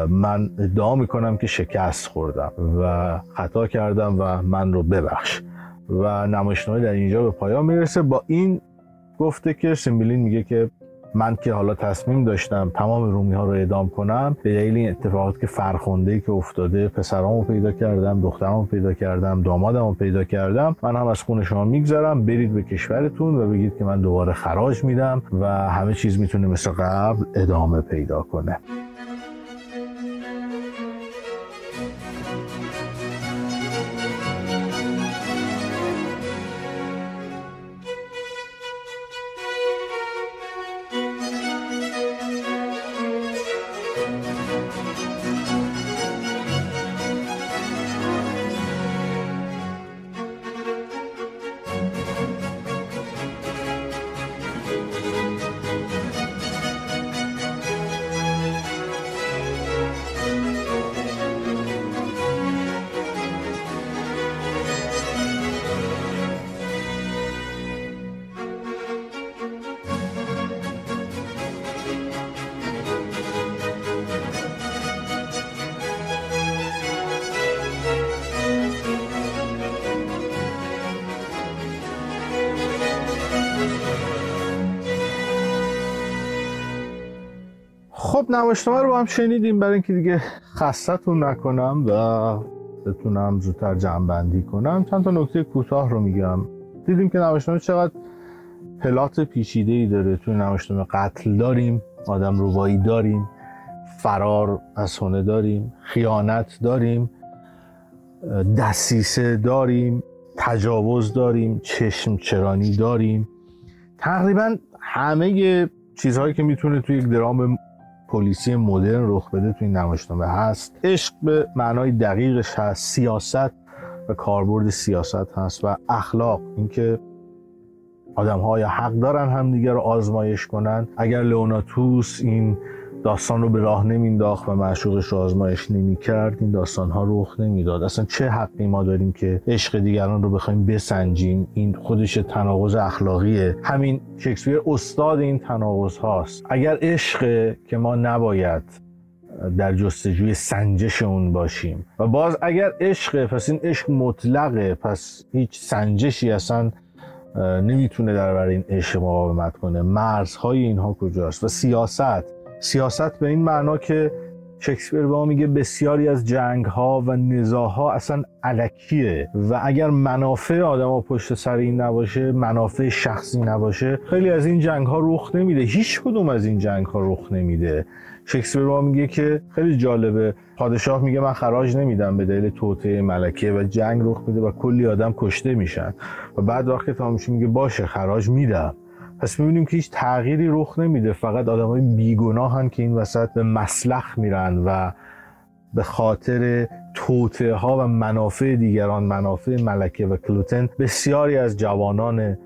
من ادعا می‌کنم که شکست خوردم و خطا کردم و من رو ببخش. و نمایشنامه در اینجا به پایان می‌رسه. با این گفته که سیمبلین میگه که من که حالا تصمیم داشتم تمام رومی ها رو اعدام کنم به دلیل این اتفاقات که فرخنده که افتاده پسرامو پیدا کردم دخترامو پیدا کردم دامادمو پیدا کردم من هم از خون شما میگذرم. برید به کشورتون و بگید که من دوباره خراج میدم و همه چیز می‌تونه مثل قبل ادامه پیدا کنه. نمایشنامه رو هم شنیدیم برای اینکه دیگه خستتون نکنم و بتونم زودتر جمع کنم. چند تا نکته کوتاه رو میگم. دیدیم که نمایشنامه چقدر پلات پیچیده ای داره توی نمایشنامه قتل داریم آدم روایی داریم فرار از هنه داریم خیانت داریم دستیسه داریم تجاوز داریم چشم چرانی داریم. تقریبا همه چیزهایی که می‌تونه توی یک درام پلیسی مدرن رخ بده توی نمایشنامه هست. عشق به معنای دقیقش هست. سیاست و کاربرد سیاست هست و اخلاق. اینکه آدم ها یا حق دارن همدیگه رو آزمایش کنن. اگر لئوناتوس این داستان رو به راه نمینداخت و معشوقش رو آزمایش نمی‌کرد. این داستان ها رخ نمی‌داد. اصلا چه حقی ما داریم که عشق دیگران رو بخوایم بسنجیم؟ این خودش تناقض اخلاقیه. همین شکسپیر استاد این تناقض هاست. اگر عشق که ما نباید در جستجوی سنجش اون باشیم. و باز اگر عشق پس این عشق مطلقه پس هیچ سنجشی اصلا نمی‌تونه در برای این عشق مقاومت کنه. مرزهای اینها کجاست؟ و سیاست. سیاست به این معنا که شکسپیر به ما میگه بسیاری از جنگ ها و نزاها اصلا علکیه و اگر منافع آدم ها پشت سر این نباشه منافع شخصی نباشه خیلی از این جنگ ها رخ نمیده. هیچ کدوم از این جنگ ها رخ نمیده. شکسپیر ما میگه که خیلی جالبه. پادشاه میگه من خراج نمیدم به دلیل توطعه ملکه و جنگ رخ میده و کلی آدم کشته میشن. و بعد وقتی تمام میگه باشه خراج میدم. پس می‌بینیم که هیچ تغییری رخ نمیده. فقط آدم های بیگناهن که این وسط به مسلخ میرن و به خاطر توته ها و منافع دیگران منافع ملکه و کلوتن بسیاری از جوانان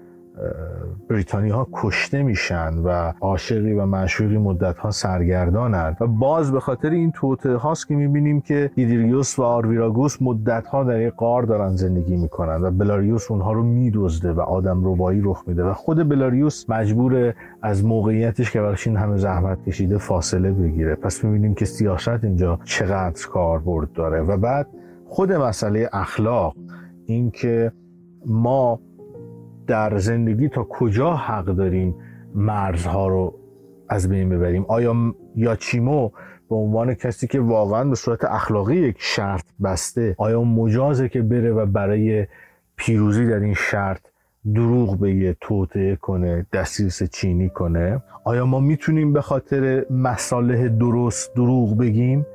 بریتانی ها کشته میشن و عاشقی و معشوقی مدت ها سرگردانند و باز به خاطر این توته هاست که می‌بینیم که دیدریوس و آرویراگوس مدت ها در یک قار دارن زندگی می‌کنن و بلاریوس اونها رو میدزده و آدم ربایی رخ میده و خود بلاریوس مجبور از موقعیتش که براش این همه زحمت کشیده فاصله بگیره. پس می‌بینیم که سیاست اینجا چقدر کاربرد داره. و بعد خود مسئله اخلاق اینکه ما در زندگی تا کجا حق داریم مرزها رو از بین ببریم؟ آیا یاچیمو به عنوان کسی که واقعا به صورت اخلاقی یک شرط بسته آیا مجازه که بره و برای پیروزی در این شرط دروغ به یه توطعه کنه دستیرس چینی کنه؟ آیا ما می‌تونیم به خاطر مصالح درست دروغ بگیم؟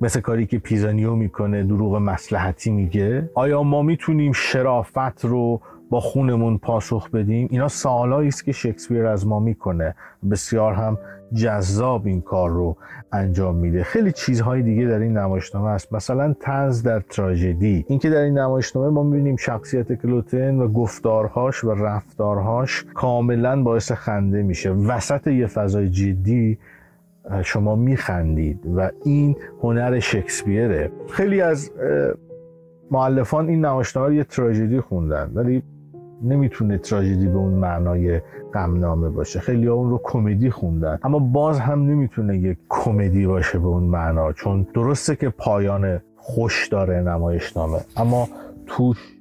مثل کاری که پیزانیو می‌کنه دروغ مسلحتی میگه؟ آیا ما می‌تونیم شرافت رو با خونمون پاسخ بدیم اینا سوالایی است که شکسپیر از ما می‌کنه. بسیار هم جذاب این کار رو انجام میده. خیلی چیزهای دیگه در این نمایشنامه است. مثلا تنز در تراژدی. اینکه در این نمایشنامه ما می‌بینیم شخصیت کلوتن و گفتارهاش و رفتارهاش کاملا باعث خنده میشه. وسط یه فضای جدی شما میخندید و این هنر شکسپیره. خیلی از معلفان این نمایشنامه رو یه تراژدی خوندن ولی نمی‌تونه تراژدی به اون معنای غمنامه باشه. خیلی ها اون رو کمدی خوندن. اما باز هم نمی‌تونه یک کمدی باشه به اون معنا چون درسته که پایان خوش داره نمایشنامه. اما توش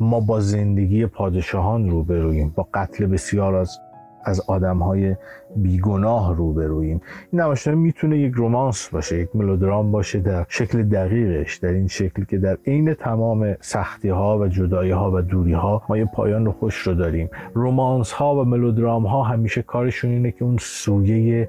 ما با زندگی پادشاهان رو برویم با قتل بسیار از از آدم های بیگناه روبرویم این نمایشنامه می‌تونه یک رومانس باشه یک ملودرام باشه در شکل دقیقش در این شکل که در عین تمام سختی ها و جدایی ها و دوری ها ما یه پایان خوش رو داریم. رومانس ها و ملودرام ها همیشه کارشون اینه که اون سویه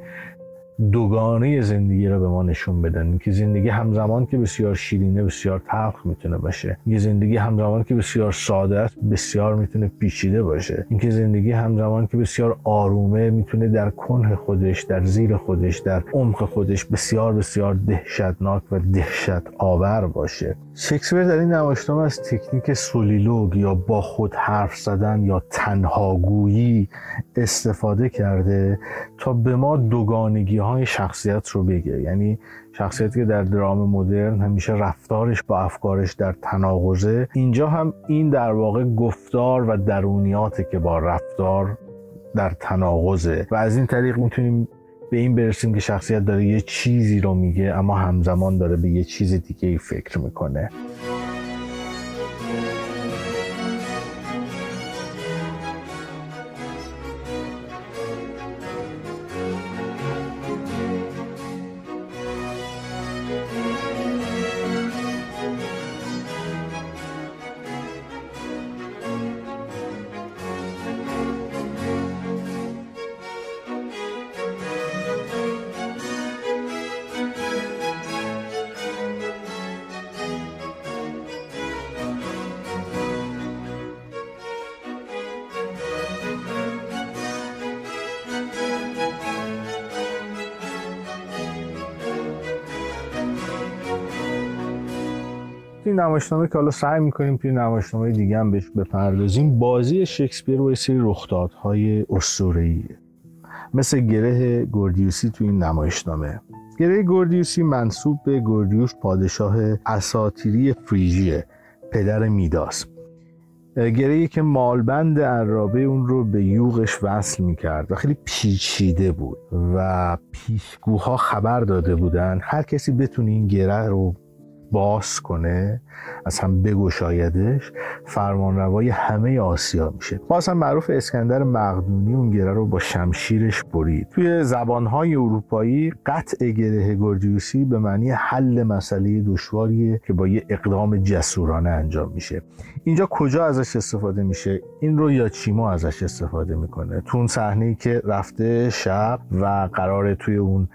دوگانه زندگی رو به ما نشون بدن. که زندگی همزمان که بسیار شیرینه بسیار تلخ می‌تونه باشه. یه زندگی همزمان که بسیار ساده است بسیار می‌تونه پیچیده باشه. اینکه زندگی همزمان که بسیار آرومه می‌تونه در کنه خودش در زیر خودش در عمق خودش بسیار بسیار دهشتناک و دهشت آور باشه. شکسپیر در این نمایشنامه از تکنیک سولیلوگ یا با خود حرف زدن یا تنهاگویی استفاده کرده تا به ما دوگانگی های شخصیت رو بگه یعنی شخصیتی که در درام مدرن همیشه رفتارش با افکارش در تناقضه. اینجا هم این در واقع گفتار و درونیاته که با رفتار در تناقضه. و از این طریق می‌تونیم به این برسیم که شخصیت داره یه چیزی رو میگه اما همزمان داره به یه چیز دیگه ای فکر می‌کنه. نمایشنامه که حالا سعی می‌کنیم توی نمایشنامه دیگه هم بهش بپردازیم بازی شکسپیر با سری رخدادهای اسطوره‌ایه مثل گره گوردیوسی توی این نمایشنامه. گره گوردیوسی منصوب به گوردیوس پادشاه اساتیری فریژیه پدر میداس. گره که مالبند عرابه اون رو به یوغش وصل می‌کرد و خیلی پیچیده بود و پیشگوها خبر داده بودن هر کسی بتونه این گره رو باز کنه از هم بگشایدش فرمانروای همه آسیا میشه. باز هم معروف اسکندر مقدونی اون گره رو با شمشیرش برید. توی زبانهای اروپایی قطع گره گرجیوسی به معنی حل مسئله دشواریه که با یه اقدام جسورانه انجام میشه. اینجا کجا ازش استفاده میشه؟ این رو یا چیما ازش استفاده می‌کنه. تو اون صحنه که رفته شب و قراره توی اون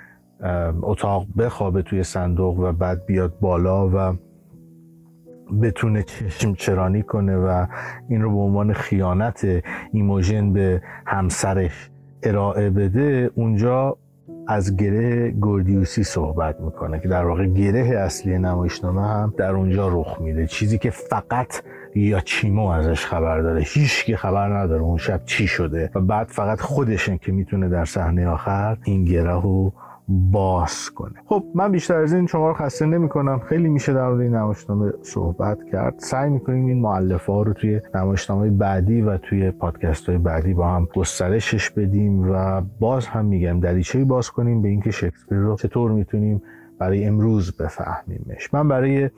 اتاق بخوابه توی صندوق و بعد بیاد بالا و بتونه چشم چرانی کنه و این رو به عنوان خیانت ایموژن به همسرش ارائه بده اونجا از گره گوردیوسی صحبت می‌کنه که در واقع گره اصلی نمایشنامه هم در اونجا رخ میده. چیزی که فقط یا چیمو ازش خبر داره. هیچ کی خبر نداره اون شب چی شده. و بعد فقط خودشن که می‌تونه در صحنه آخر این گره رو باز کنه. خب من بیشتر از این شما رو خسته نمی کنم خیلی میشه در مورد این نمایشنامه صحبت کرد. سعی می‌کنیم این معلفه ها رو توی نمایشنامه بعدی و توی پادکست های بعدی با هم گسترشش بدیم و باز هم میگم دریچه باز کنیم به اینکه شکسپیر رو چطور می‌تونیم برای امروز بفهمیمش. من برای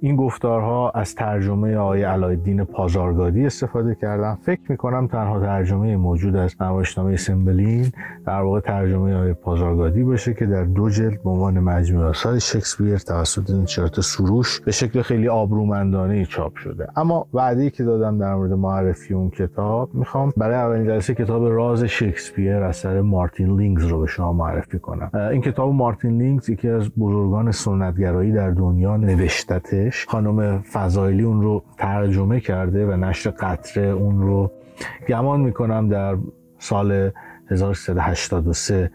این گفتارها از ترجمه آقای علایالدین پازارگادی استفاده کردم. فکر می‌کنم تنها ترجمه موجود از نمایشنامه سمبلین در واقع ترجمه آقای پازارگادی باشه که در دو جلد به عنوان مجموعه آثار شکسپیر توسط نشریات سروش به شکل خیلی آبرومندانه چاپ شده. اما وعده که دادم در مورد معرفی اون کتاب می‌خوام برای اولین جلسه کتاب راز شکسپیر اثر مارتین لینگز رو به شما معرفی کنم. این کتاب مارتین لینگز یکی از بزرگان سنتگرایی در دنیا نوشته خانم فضایلی اون رو ترجمه کرده و نشر قطره اون رو گمان می‌کنم در سال 1383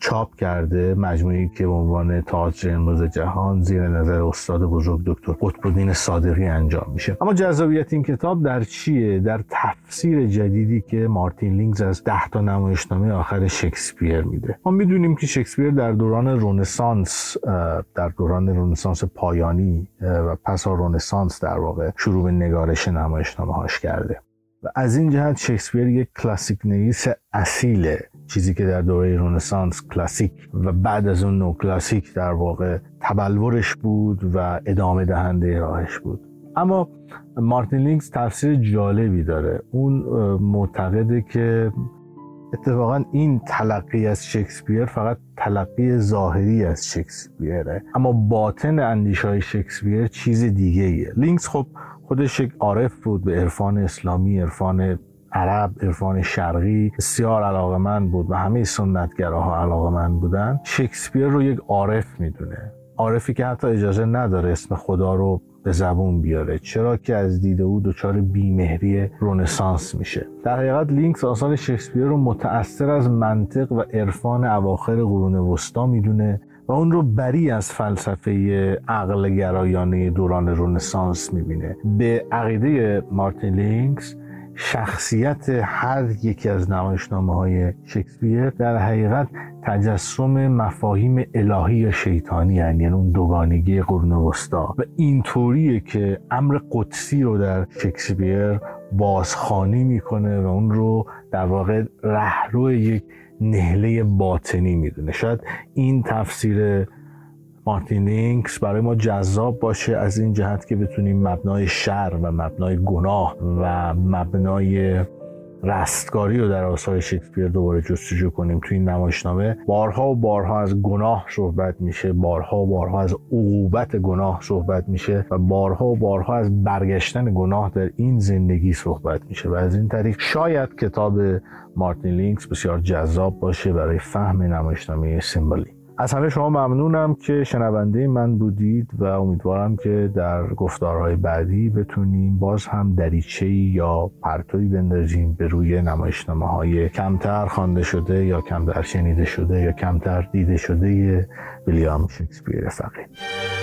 چاپ کرده مجموعه‌ای که به عنوان تاج امروز جهان زیر نظر استاد بزرگ دکتر قطب صادقی انجام میشه. اما جذابیت این کتاب در چیه؟ در تفسیر جدیدی که مارتین لینگز از ده تا نمایشنامه آخر شکسپیر میده. ما می‌دونیم که شکسپیر در دوران رنسانس در دوران رنسانس پایانی و پس رنسانس در واقع شروع به نگارش نمایشنامه هاش کرده. و از این جهت شکسپیر یک کلاسیک نویس اصیله چیزی که در دوره رنسانس کلاسیک و بعد از اون نو کلاسیک در واقع تبلورش بود و ادامه دهنده راهش بود. اما مارتین لینگز تفسیر جالبی داره. اون معتقده که اتفاقا این تلقی از شکسپیر فقط تلقی ظاهری از شکسپیره اما باطن اندیشه های شکسپیر چیز دیگه ایه لینگز خب خودش یک عارف بود به عرفان اسلامی عرفان عرب عرفان شرقی بسیار علاقه من بود و همه سنتگراها علاقه من بودن. شکسپیر رو یک عارف می‌دونه. عارفی که حتی اجازه نداره اسم خدا رو به زبون بیاره. چرا که از دید او دچار بیمهری رونسانس میشه. در حقیقت لینکس آثار شکسپیر رو متأثر از منطق و عرفان اواخر قرون وسطا می‌دونه. و اون رو بری از فلسفه عقل گرایانه دوران رونسانس می‌بینه. به عقیده مارتین لینکس شخصیت هر یکی از نمایشنامه های شکسپیر در حقیقت تجسم مفاهیم الهی یا شیطانی یعنی اون دوگانگی قرون وسطا و اینطوریه که امر قدسی رو در شکسپیر بازخانی می‌کنه و اون رو در واقع رهرو یک نهله باطنی می‌دونه. شاید این تفسیر مارتین لینکس برای ما جذاب باشه از این جهت که بتونیم مبنای شر و مبنای گناه و مبنای رستگاری رو در آثار شکسپیر دوباره جستجو کنیم توی این نمایشنامه. بارها و بارها از گناه صحبت میشه بارها و بارها از عقوبت گناه صحبت میشه و بارها و بارها از برگشتن گناه در این زندگی صحبت میشه و از این طریق شاید کتاب مارتین لینکس بسیار جذاب باشه برای فهم نمایشنامه سیمبلی از همه شما ممنونم که شنونده من بودید و امیدوارم که در گفتارهای بعدی بتونیم باز هم دریچه یا پرتوی بندازیم به روی نمایشنامه های کمتر خوانده شده یا کمتر شنیده شده یا کمتر دیده شده ویلیام شکسپیر فقید